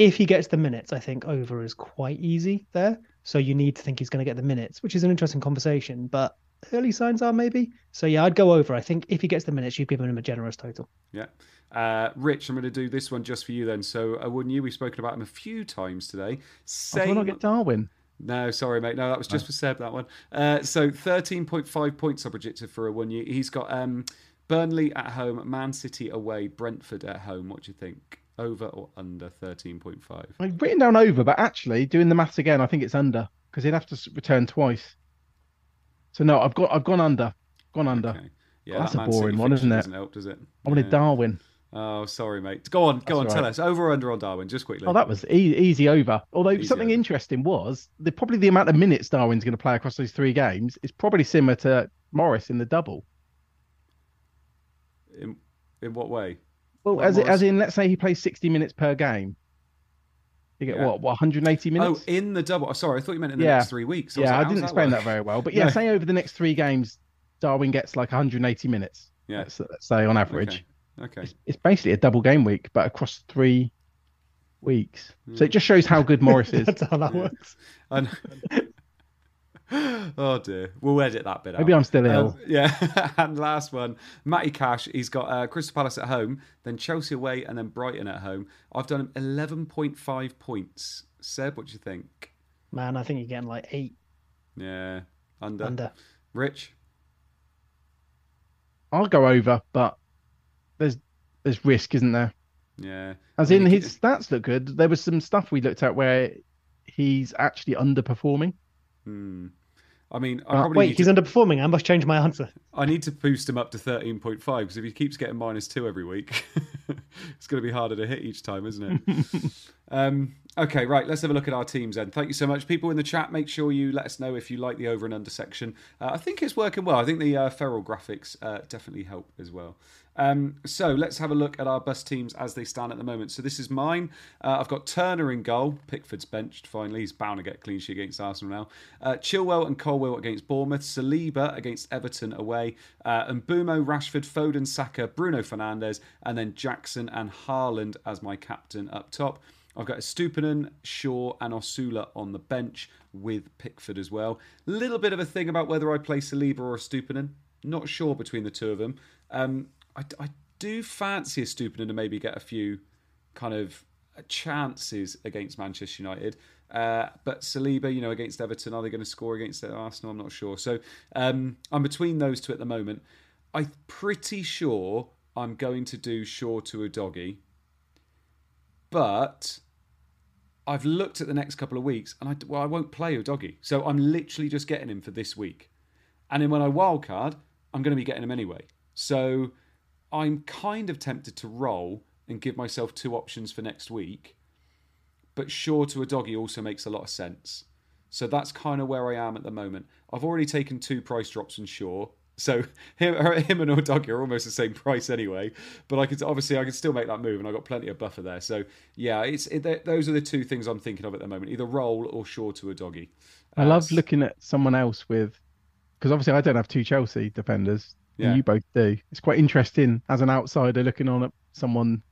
if he gets the minutes, I think over is quite easy there. So you need to think he's going to get the minutes, which is an interesting conversation. But early signs are maybe. So yeah, I'd go over. I think if he gets the minutes, you've given him a generous total. Yeah. Uh, Rich, I'm going to do this one just for you then. So, uh, wouldn't you? We've spoken about him a few times today. Oh, Same. do I not get Darwin? No, sorry, mate. No, that was just for Seb, that one. Uh, so 13.5 points I projected for Awoniyi. He's got um, Burnley at home, Man City away, Brentford at home. What do you think? Over or under 13.5? I've written down over, but actually doing the maths again, I think it's under because he'd have to return twice. So no, I've got I've gone under, gone under. Okay. Yeah, That's that a boring one, isn't it? Doesn't help, does it? I wanted Yeah. Darwin. Oh, sorry, mate. Go on, go on. That's Tell us. Over or under on Darwin, just quickly. Oh, that was e- easy over. Although Easy something over. interesting was the probably the amount of minutes Darwin's going to play across those three games is probably similar to Morris in the double. In, in what way? Well, as as in, let's say he plays sixty minutes per game. You get Yeah. what, what 180 minutes? Oh, in the double. Oh, sorry, I thought you meant in the Yeah. next three weeks. was yeah, like, I didn't that explain work? that very well. But yeah, No. say over the next three games, Darwin gets like 180 minutes. Yeah. Let's, let's say on average. Okay. It's, it's basically a double game week, but across three weeks. So it hmm. just shows how good Morris is. That's how that works. And oh dear, we'll edit that bit out. Maybe I'm still Um, ill. yeah, and last one, Matty Cash. He's got uh, Crystal Palace at home, then Chelsea away, and then Brighton at home. I've done him eleven point five points. Seb, what do you think? Man, I think you're getting like eight Yeah, under. under. Rich. I'll go over, but there's there's risk, isn't there? Yeah. As I in mean, his stats look good. There was some stuff we looked at where he's actually underperforming. Hmm. I mean, I Uh, probably wait, he's to, underperforming. I must change my answer. I need to boost him up to thirteen point five because if he keeps getting minus two every week, it's going to be harder to hit each time, isn't it? Um, okay, right. Let's have a look at our teams then. Thank you so much, people in the chat. Make sure you let us know if you like the over and under section. Uh, I think it's working well. I think the uh, feral graphics uh, definitely help as well. Um, so let's have a look at our bus teams as they stand at the moment. So this is mine. Uh, I've got Turner in goal. Pickford's benched. Finally, he's bound to get clean sheet against Arsenal now. Uh, Chilwell and Colwill against Bournemouth. Saliba against Everton away. Uh, and Mbeumo, Rashford, Foden, Saka, Bruno Fernandes, and then Jackson and Haaland as my captain up top. I've got Estupiñán, Shaw, and Osula on the bench with Pickford as well. Little bit of a thing about whether I play Saliba or Estupiñán. Not sure between the two of them. Um, I, I do fancy Estupiñán to maybe get a few kind of chances against Manchester United. Uh, but Saliba, you know, against Everton, are they going to score against Arsenal? I'm not sure. So um, I'm between those two at the moment. I'm pretty sure I'm going to do Shaw to Udogie but I've looked at the next couple of weeks and I, well, I won't play Udogie. So I'm literally just getting him for this week. And then when I wildcard, I'm going to be getting him anyway. So I'm kind of tempted to roll and give myself two options for next week. But Shaw to Udogie also makes a lot of sense. So that's kind of where I am at the moment. I've already taken two price drops in Shaw. So him, him and Udogie are almost the same price anyway. But I could obviously I could still make that move, and I've got plenty of buffer there. So yeah, it's it, those are the two things I'm thinking of at the moment: either roll or Shaw to Udogie. I Uh, love looking at someone else with, because obviously I don't have two Chelsea defenders. And Yeah. you both do. It's quite interesting as an outsider looking on at someone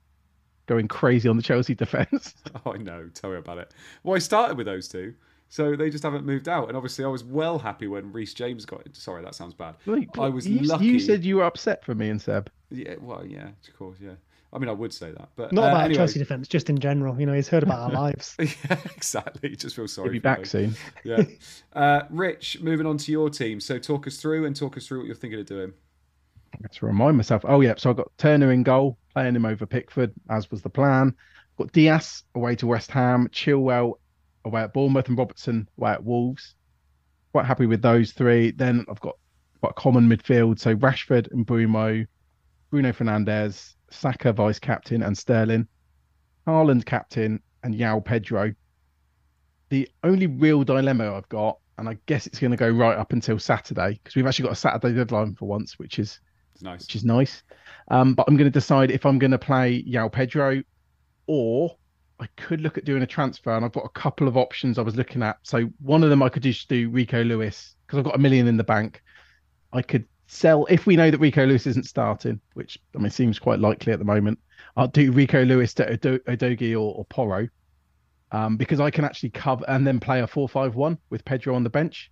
going crazy on the Chelsea defense. Oh, I know. Tell me about it. Well, I started with those two, so they just haven't moved out. And obviously, I was well happy when Reece James got it. Sorry, that sounds bad. Wait, I was you, lucky. You said you were upset for me and Seb. Yeah, well, yeah, of course, yeah. I mean, I would say that, but Not uh, about anyway. Chelsea defense, just in general. You know, he's heard about our lives. yeah, exactly. Just feel sorry. He'll be for back those. soon. Yeah. Uh, Rich, moving on to your team. So talk us through and talk us through what you're thinking of doing. To remind myself. Oh yeah, so I got Turner in goal, playing him over Pickford, as was the plan. Got Dias away to West Ham, Chilwell away at Bournemouth, and Robertson away at Wolves. Quite happy with those three. Then I've got quite common midfield, so Rashford and Bruno, Bruno Fernandes, Saka vice captain, and Sterling, Haaland captain, and Joao Pedro. The only real dilemma I've got, and I guess it's going to go right up until Saturday because we've actually got a Saturday deadline for once, which is nice. which is nice. Um, but I'm going to decide if I'm going to play Joao Pedro or I could look at doing a transfer. And I've got a couple of options I was looking at. So one of them I could just do Rico Lewis because I've got a million in the bank. I could sell if we know that Rico Lewis isn't starting, which I mean seems quite likely at the moment. I'll do Rico Lewis to Odo- Udogie or, or Porro um, because I can actually cover and then play a four-five-one with Pedro on the bench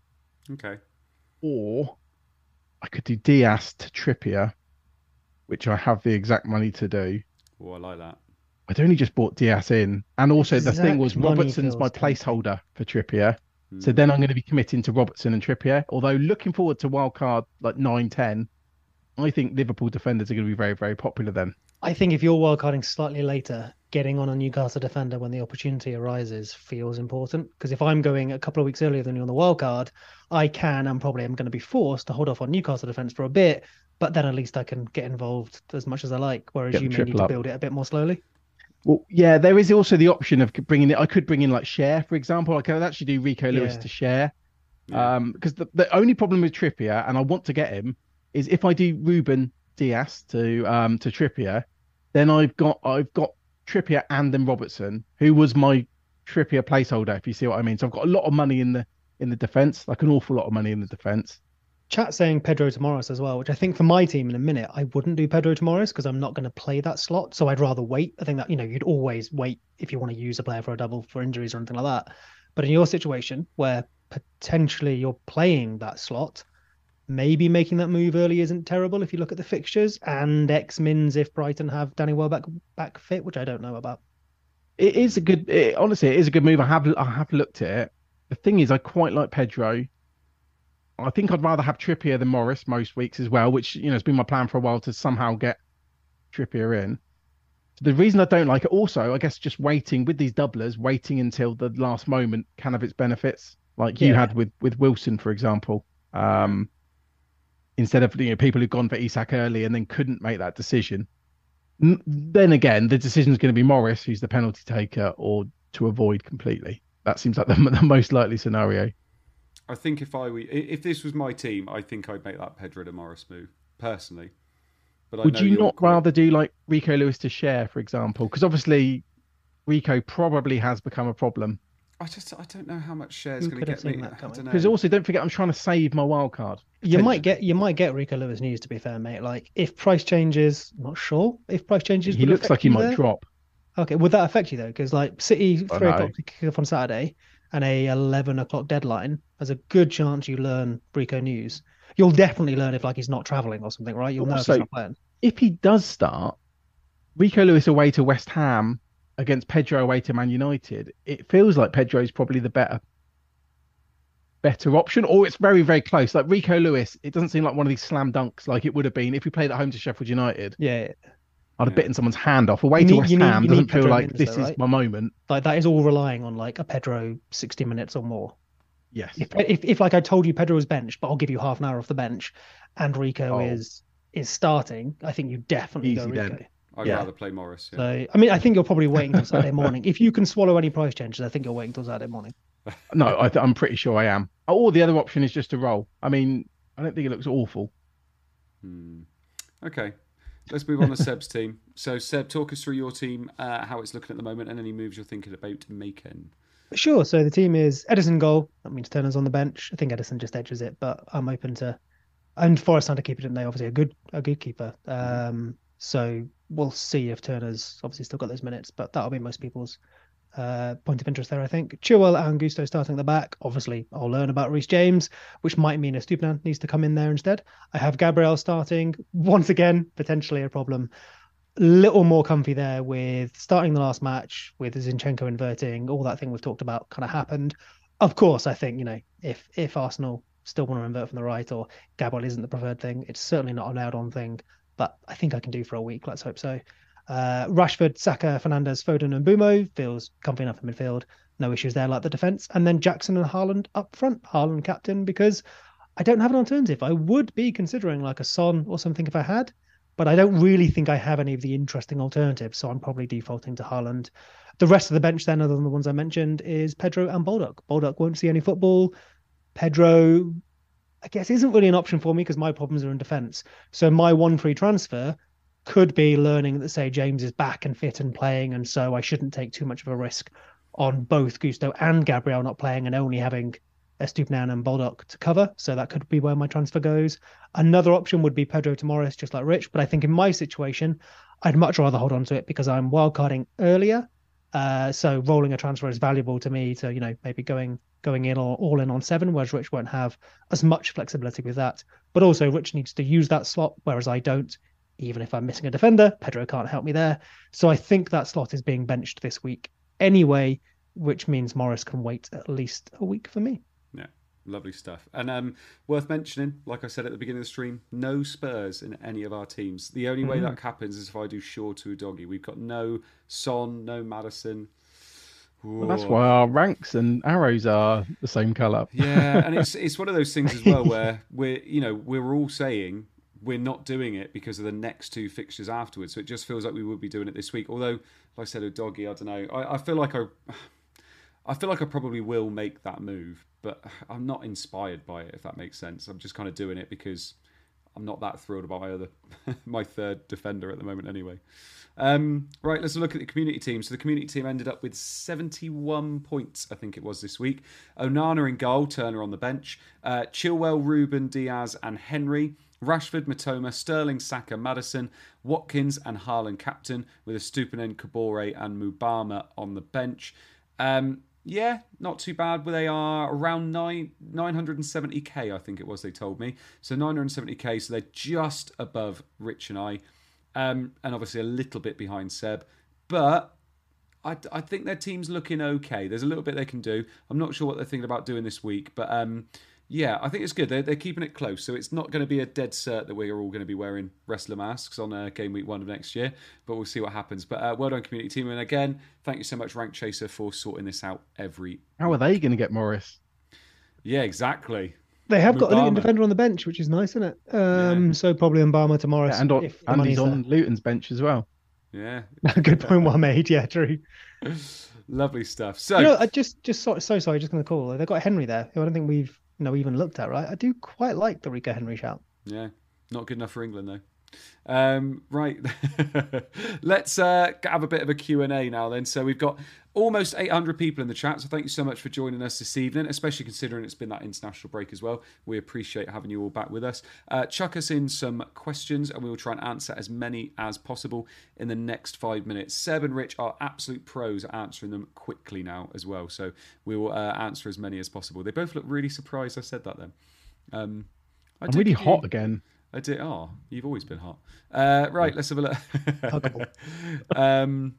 Okay. or I could do Dias to Trippier, which I have the exact money to do. Oh, I like that. I'd only just bought Dias in, and also the thing was money Robertson's my feels tempting. placeholder for Trippier. So Hmm. then I'm going to be committing to Robertson and Trippier. Although looking forward to wildcard like 9 10, I think Liverpool defenders are going to be very, very popular then. I think if you're wildcarding slightly later, getting on a Newcastle defender when the opportunity arises feels important. Because if I'm going a couple of weeks earlier than you on the wildcard, I can and probably am going to be forced to hold off on Newcastle defence for a bit. But then at least I can get involved as much as I like. Whereas Get you may need triple to build it a bit more slowly. Well, yeah, there is also the option of bringing it. I could bring in like Schär, for example. I could actually do Rico Lewis Yeah. to Schär. Yeah. Um, because the, the only problem with Trippier, and I want to get him, is if I do Rúben Dias to um to Trippier, then I've got I've got Trippier and then Robertson, who was my Trippier placeholder, if you see what I mean. So I've got a lot of money in the in the defense, like an awful lot of money in the defense. Chat saying Pedro to Morris as well, which I think for my team in a minute, I wouldn't do Pedro to Morris because I'm not going to play that slot. So I'd rather wait. I think that, you know, you'd always wait if you want to use a player for a double for injuries or anything like that. But in your situation where potentially you're playing that slot, maybe making that move early isn't terrible if you look at the fixtures and X mins if Brighton have Danny Welbeck back fit, which I don't know about. It is a good, it, honestly, it is a good move. I have I have looked at it. The thing is, I quite like Pedro. I think I'd rather have Trippier than Morris most weeks as well, which you know has been my plan for a while to somehow get Trippier in. The reason I don't like it, also, I guess, just waiting with these doublers, waiting until the last moment can have its benefits, like you Yeah. had with with Wilson, for example. Um, instead of you know people who've gone for Isak early and then couldn't make that decision. N- Then again, the decision is going to be Morris, who's the penalty taker, or to avoid completely. That seems like the, the most likely scenario. I think if I were, if this was my team, I think I'd make that Pedro de Morris move personally. But I Would you not quite- rather do like Rico Lewis to Schär, for example? Because obviously, Rico probably has become a problem. I just I don't know how much Schär's going to get seen me. that I coming? don't know. Because also, don't forget, I'm trying to save my wild card. You might get you might get Rico Lewis news to be fair, mate. Like if price changes, not sure if price changes. He looks like he might there. drop. Okay, would that affect you though? Because like City I three o'clock to kick off on Saturday and a eleven o'clock deadline. There's a good chance you learn Rico news. You'll definitely learn if like he's not traveling or something, right? You'll know if he's not playing. If he does start, Rico Lewis away to West Ham against Pedro away to Man United, it feels like Pedro is probably the better better option, or it's very very close. Like Rico Lewis, it doesn't seem like one of these slam dunks like it would have been if we played at home to Sheffield United. Yeah, I'd have Yeah. bitten someone's hand off. Away You to need- West you need- Ham doesn't feel Pedro like Mendes this though, is right? my moment. like that is all relying on like a Pedro sixty minutes or more. Yes. If, if if like I told you Pedro was benched, but I'll give you half an hour off the bench, and Rico Oh. is is starting, I think you definitely go Rico. then. I'd yeah. rather play Morris. Yeah. So I mean, I think you're probably waiting until Saturday morning. If you can swallow any price changes, I think you're waiting until Saturday morning. No, I th- I'm pretty sure I am. Or the other option is just to roll. I mean, I don't think it looks awful. Hmm. Okay, let's move on to Seb's team. So Seb, talk us through your team, uh, how it's looking at the moment, and any moves you're thinking about making. Sure. So the team is Ederson goal. That means Turner's on the bench. I think Ederson just edges it, but I'm open to. And Forrest Hunter keeping it in there. Obviously, a good a good keeper. Um, so we'll see if Turner's obviously still got those minutes, but that'll be most people's uh, point of interest there. I think Chilwell and Gusto starting at the back. Obviously, I'll learn about Reece James, which might mean Estupiñán needs to come in there instead. I have Gabriel starting once again, potentially a problem little more comfy there with starting the last match with Zinchenko inverting, all that thing we've talked about kind of happened. Of course, I think, you know, if if Arsenal still want to invert from the right or Gabriel isn't the preferred thing, it's certainly not a nailed on thing, but I think I can do for a week. Let's hope so. Uh, Rashford, Saka, Fernandes, Foden, and Mbeumo feels comfy enough in midfield. No issues there, like the defence. And then Jackson and Haaland up front. Haaland captain because I don't have an alternative. I would be considering like a Son or something if I had, but I don't really think I have any of the interesting alternatives. So I'm probably defaulting to Haaland. The rest of the bench, then, other than the ones I mentioned, is Pedro and Baldock. Baldock won't see any football. Pedro, I guess isn't really an option for me because my problems are in defence. So my one free transfer could be learning that say James is back and fit and playing, and so I shouldn't take too much of a risk on both Gusto and Gabriel not playing and only having Estupinan and Baldock to cover. So that could be where my transfer goes. Another option would be Pedro to Morris, just like Rich. But I think in my situation, I'd much rather hold on to it because I'm wildcarding earlier. Uh, so rolling a transfer is valuable to me to, you know, maybe going going in or all in on seven, whereas Rich won't have as much flexibility with that. But also Rich needs to use that slot, whereas I don't. Even if I'm missing a defender, Pedro can't help me there. So I think that slot is being benched this week anyway, which means Morris can wait at least a week for me. Lovely stuff. And um, worth mentioning, like I said at the beginning of the stream, no Spurs in any of our teams. The only way Mm. that happens is if I do Shaw to Udogie. We've got no Son, no Maddison. Well, that's why our ranks and arrows are the same colour. Yeah, and it's it's one of those things as well where we're you know we're all saying we're not doing it because of the next two fixtures afterwards. So it just feels like we would be doing it this week. Although, like I said, Udogie, I don't know. I, I feel like I, I feel like I probably will make that move, but I'm not inspired by it. If that makes sense, I'm just kind of doing it because I'm not that thrilled about my other my third defender at the moment. Anyway. Um, right, let's look at the community team. So the community team ended up with 71 points, I think it was this week. Onana in goal, Turner on the bench, uh, Chilwell, Ruben, Dias, and Henry. Rashford, Mitoma, Sterling, Saka, Maddison, Watkins, and Haaland captain, with Estupiñán, Kabore, and Mubama on the bench. Um, yeah, not too bad. But they are around nine 970k, I think it was. They told me so 970k. So they're just above Rich and I um, and obviously a little bit behind Seb. But I, I think their team's looking okay. There's a little bit they can do. I'm not sure what they're thinking about doing this week, but um, yeah, I think it's good. They're, they're keeping it close, so it's not going to be a dead cert that we're all going to be wearing wrestler masks on uh, game week one of next year. But we'll see what happens. But uh, well done, community team, and again, thank you so much, Rank Chaser, for sorting this out every. How are they going to get Morris? Yeah, exactly. They have got a Luton defender on the bench, which is nice, isn't it? Um, So probably Mubama to Morris. Yeah, and on, if and he's on Luton's bench as well. Yeah. Good point, well made. Yeah, true. lovely stuff. So You know, I just just so, so sorry, just going to call. They've got Henry there, who I don't think we've know even looked at. Right, I do quite like the Rico Henry shout. Yeah, not good enough for England though. Um, right, let's uh, have a bit of a Q&A now then. So we've got almost 800 people in the chat, so thank you so much for joining us this evening, especially considering it's been that international break as well. We appreciate having you all back with us. Uh, chuck us in some questions and we will try and answer as many as possible in the next five minutes. Seb and Rich are absolute pros at answering them quickly now as well, so we will uh, answer as many as possible. They both look really surprised I said that then. Um, I I'm really give you- hot again. I did. Oh, you've always been hot. Uh, right, let's have a look. Um,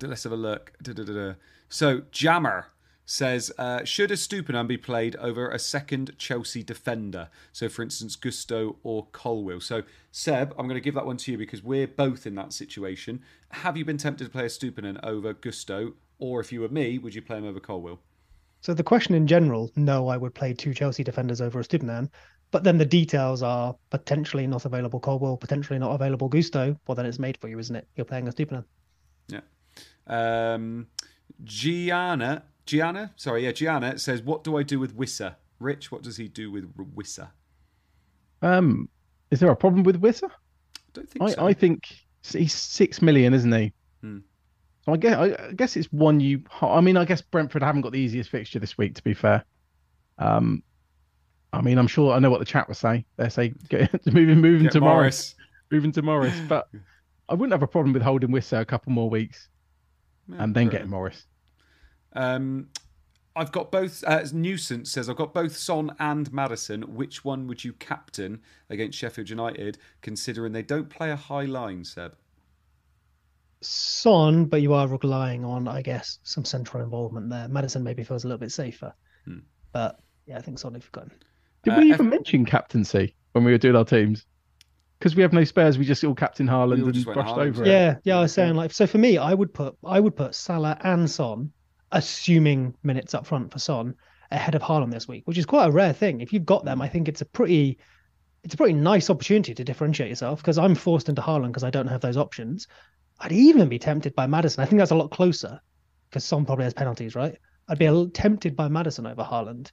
let's have a look. Da-da-da-da. So, Jammer says, uh, should Estupiñán be played over a second Chelsea defender? So, for instance, Gusto or Colwill. So, Seb, I'm going to give that one to you because we're both in that situation. Have you been tempted to play Estupiñán over Gusto? Or if you were me, would you play him over Colwill? So the question in general, no, I would play two Chelsea defenders over Estupiñán. But then the details are potentially not available Colwill, potentially not available Gusto. Well, then it's made for you, isn't it? You're playing Estupiñán. Yeah. Um, Gianna, Gianna, sorry, yeah, Gianna says, "What do I do with Wissa? Rich, what does he do with Wissa? Um, is there a problem with Wissa? I don't think I, so. I think he's six million, isn't he? Hmm. So I guess I, I guess it's one you. I mean, I guess Brentford haven't got the easiest fixture this week. To be fair, um, I mean, I'm sure I know what the chat will say. They say get, moving, moving Get to Morris, Morris. moving to Morris. But I wouldn't have a problem with holding Wissa a couple more weeks Yeah, and then getting Morris. Um, I've got both. Uh, Nuisance says I've got both Son and Maddison. Which one would you captain against Sheffield United, considering they don't play a high line? Seb. Son, but you are relying on, I guess, some central involvement there. Maddison maybe feels a little bit safer. Hmm. But yeah, I think Son if you've got him. Did Uh, we F- even mention captaincy when we were doing our teams? Because we have no spares, we just all captain Haaland We all and brushed Haaland. over it. Yeah, yeah, I was saying like so for me, I would put I would put Salah and Son, assuming minutes up front for Son, ahead of Haaland this week, which is quite a rare thing. If you've got them, I think it's a pretty it's a pretty nice opportunity to differentiate yourself because I'm forced into Haaland because I don't have those options. I'd even be tempted by Maddison. I think that's a lot closer because Son probably has penalties, right? I'd be a little tempted by Maddison over Haaland.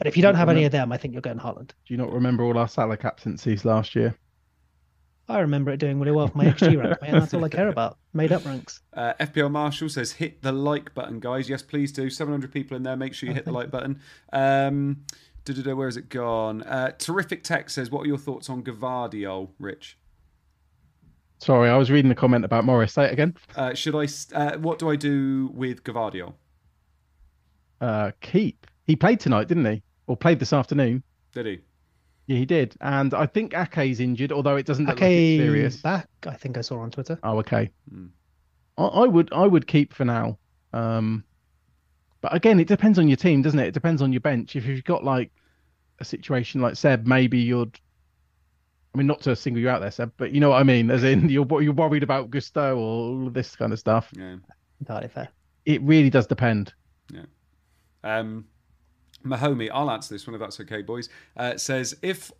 But if you don't have any of them, I think you're going Haaland. Do you not remember all our Salah captaincies last year? I remember it doing really well for my XG rank, mate. and That's all I care about. Made up ranks. Uh, FPL Marshall says, hit the like button, guys. Yes, please do. 700 people in there. Make sure you hit the like button. Um, da-da-da, where has it gone? Uh, Terrific Tech says, what are your thoughts on Gvardiol, Rich? Sorry, I was reading the comment about Morris. Say it again. Uh, should I? Uh, what do I do with Gvardiol? Uh, keep. He played tonight, didn't he? Or played this afternoon? Did he? Yeah, he did. And I think Ake's injured, although it doesn't look like serious. back. I think I saw on Twitter. Oh, okay. Hmm. I, I would I would keep for now. Um, but again, it depends on your team, doesn't it? It depends on your bench. If you've got like a situation like Seb, maybe you'd. I mean, not to single you out there, Seb, but you know what I mean. As in, you're you're worried about Gusto or all of this kind of stuff. Yeah. Entirely fair. It really does depend. Yeah. Um, Mahomey, I'll answer this one if that's okay, boys. Uh, says if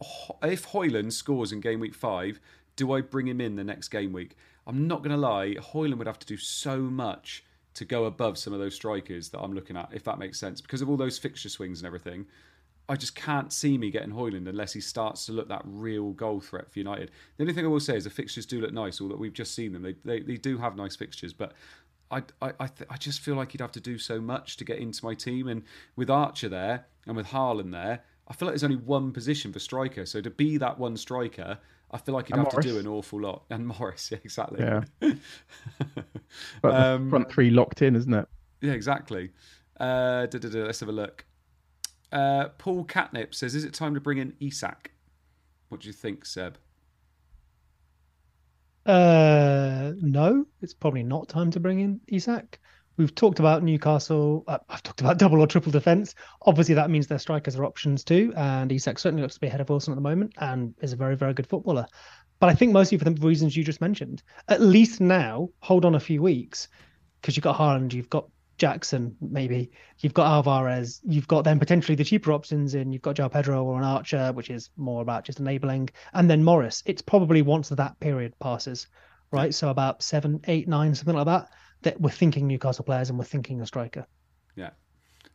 if Højlund scores in game week five, do I bring him in the next game week? I'm not going to lie, Højlund would have to do so much to go above some of those strikers that I'm looking at, if that makes sense, because of all those fixture swings and everything. I just can't see me getting Højlund unless he starts to look that real goal threat for United. The only thing I will say is the fixtures do look nice, although we've just seen them. They they, they do have nice fixtures, but I I I, th- I just feel like he'd have to do so much to get into my team. And with Archer there and with Haaland there, I feel like there's only one position for striker. So to be that one striker, I feel like he'd And have to do an awful lot. And Morris, yeah, exactly. Yeah. But Um, front three locked in, isn't it? Yeah, exactly. Uh, da, da, da, let's have a look. Uh, Paul Catnip says, "Is it time to bring in Isak?" What do you think, Seb? Uh, no, it's probably not time to bring in Isak. We've talked about Newcastle. Uh, I've talked about double or triple defense. Obviously, that means their strikers are options too. And Isak certainly looks to be ahead of Wilson at the moment and is a very, very good footballer. But I think mostly for the reasons you just mentioned. At least now, hold on a few weeks because you've got Haaland, you've got Jackson, maybe you've got Alvarez, you've got then potentially the cheaper options in. You've got Joao Pedro or an Archer, which is more about just enabling, and then Morris. It's probably once that period passes, right? So about seven, eight, nine, something like that. That we're thinking Newcastle players and we're thinking a striker. Yeah.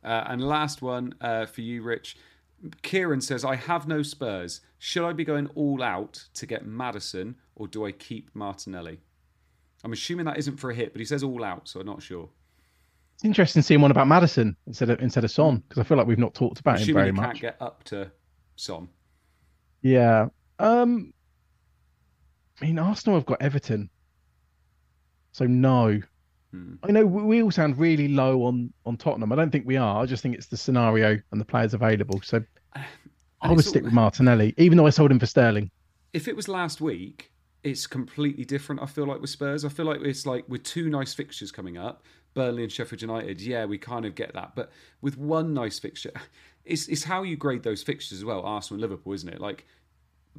Uh, and last one uh, for you, Rich. Kieran says, "I have no Spurs. Should I be going all out to get Maddison, or do I keep Martinelli?" I'm assuming that isn't for a hit, but he says all out, so I'm not sure. It's interesting seeing one about Maddison instead of instead of Son because I feel like we've not talked about him very much. can't get up to Son. Yeah. Um. I mean, Arsenal have got Everton, so no. Hmm. I know we all sound really low on on Tottenham. I don't think we are. I just think it's the scenario and the players available. So I would stick all- with Martinelli, even though I sold him for Sterling. if it was last week, it's completely different. I feel like with Spurs, I feel like it's like with two nice fixtures coming up, Burnley and Sheffield United. Yeah, we kind of get that, but with one nice fixture, it's it's how you grade those fixtures as well. Arsenal and Liverpool, isn't it? Like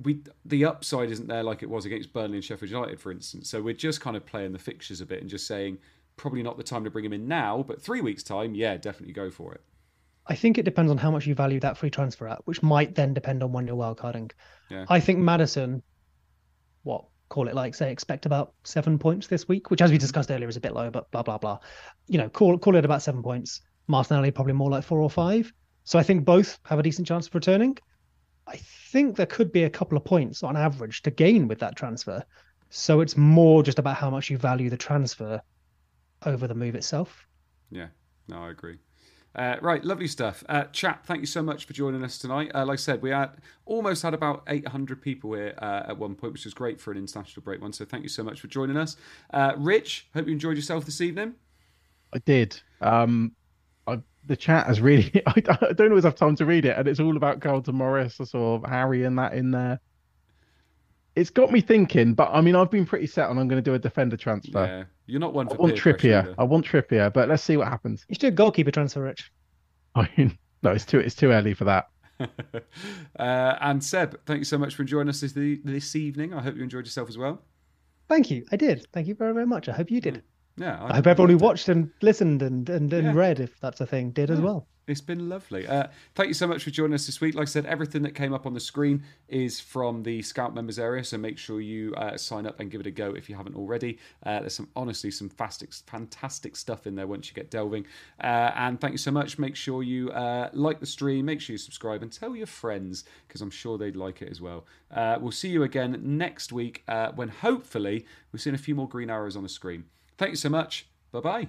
we the upside isn't there like it was against Burnley and Sheffield United, for instance. So we're just kind of playing the fixtures a bit and just saying probably not the time to bring him in now, but three weeks time, yeah, definitely go for it. I think it depends on how much you value that free transfer at, which might then depend on when you're wildcarding. Yeah. I think Maddison, what call it like say expect about seven points this week, which as we discussed earlier is a bit low, but blah blah blah. You know, call call it about seven points. Martinelli probably more like four or five. So I think both have a decent chance of returning. I think there could be a couple of points on average to gain with that transfer. So it's more just about how much you value the transfer over the move itself. Yeah, no, I agree. Uh, right, lovely stuff. Uh, chat, thank you so much for joining us tonight. Uh, like I said, we had almost had about 800 people here uh, at one point, which was great for an international break one. So thank you so much for joining us. Uh, Rich, hope you enjoyed yourself this evening. I did. Um, I, the chat has really. I, I don't always have time to read it, and it's all about Carlton Morris, or sort of Harry and that in there. It's got me thinking, but I mean, I've been pretty set on I'm going to do a defender transfer. Yeah, you're not one I want peer pressure Trippier. I want Trippier, but let's see what happens. You should do a goalkeeper transfer, Rich. I mean, no, it's too it's too early for that. uh, and Seb, thank you so much for joining us this, this evening. I hope you enjoyed yourself as well. Thank you. I did. Thank you very, very much. I hope you did. Yeah, I hope everyone who loved it. watched and listened and, and, and Yeah. read, if that's a thing, did as well. It's been lovely. Uh, thank you so much for joining us this week. Like I said, everything that came up on the screen is from the Scout members area, so make sure you uh, sign up and give it a go if you haven't already. Uh, there's some honestly some fantastic, fantastic stuff in there once you get delving. Uh, and thank you so much. Make sure you uh, like the stream, make sure you subscribe, and tell your friends because I'm sure they'd like it as well. Uh, we'll see you again next week when hopefully we've seen a few more green arrows on the screen. Thank you so much. Bye bye.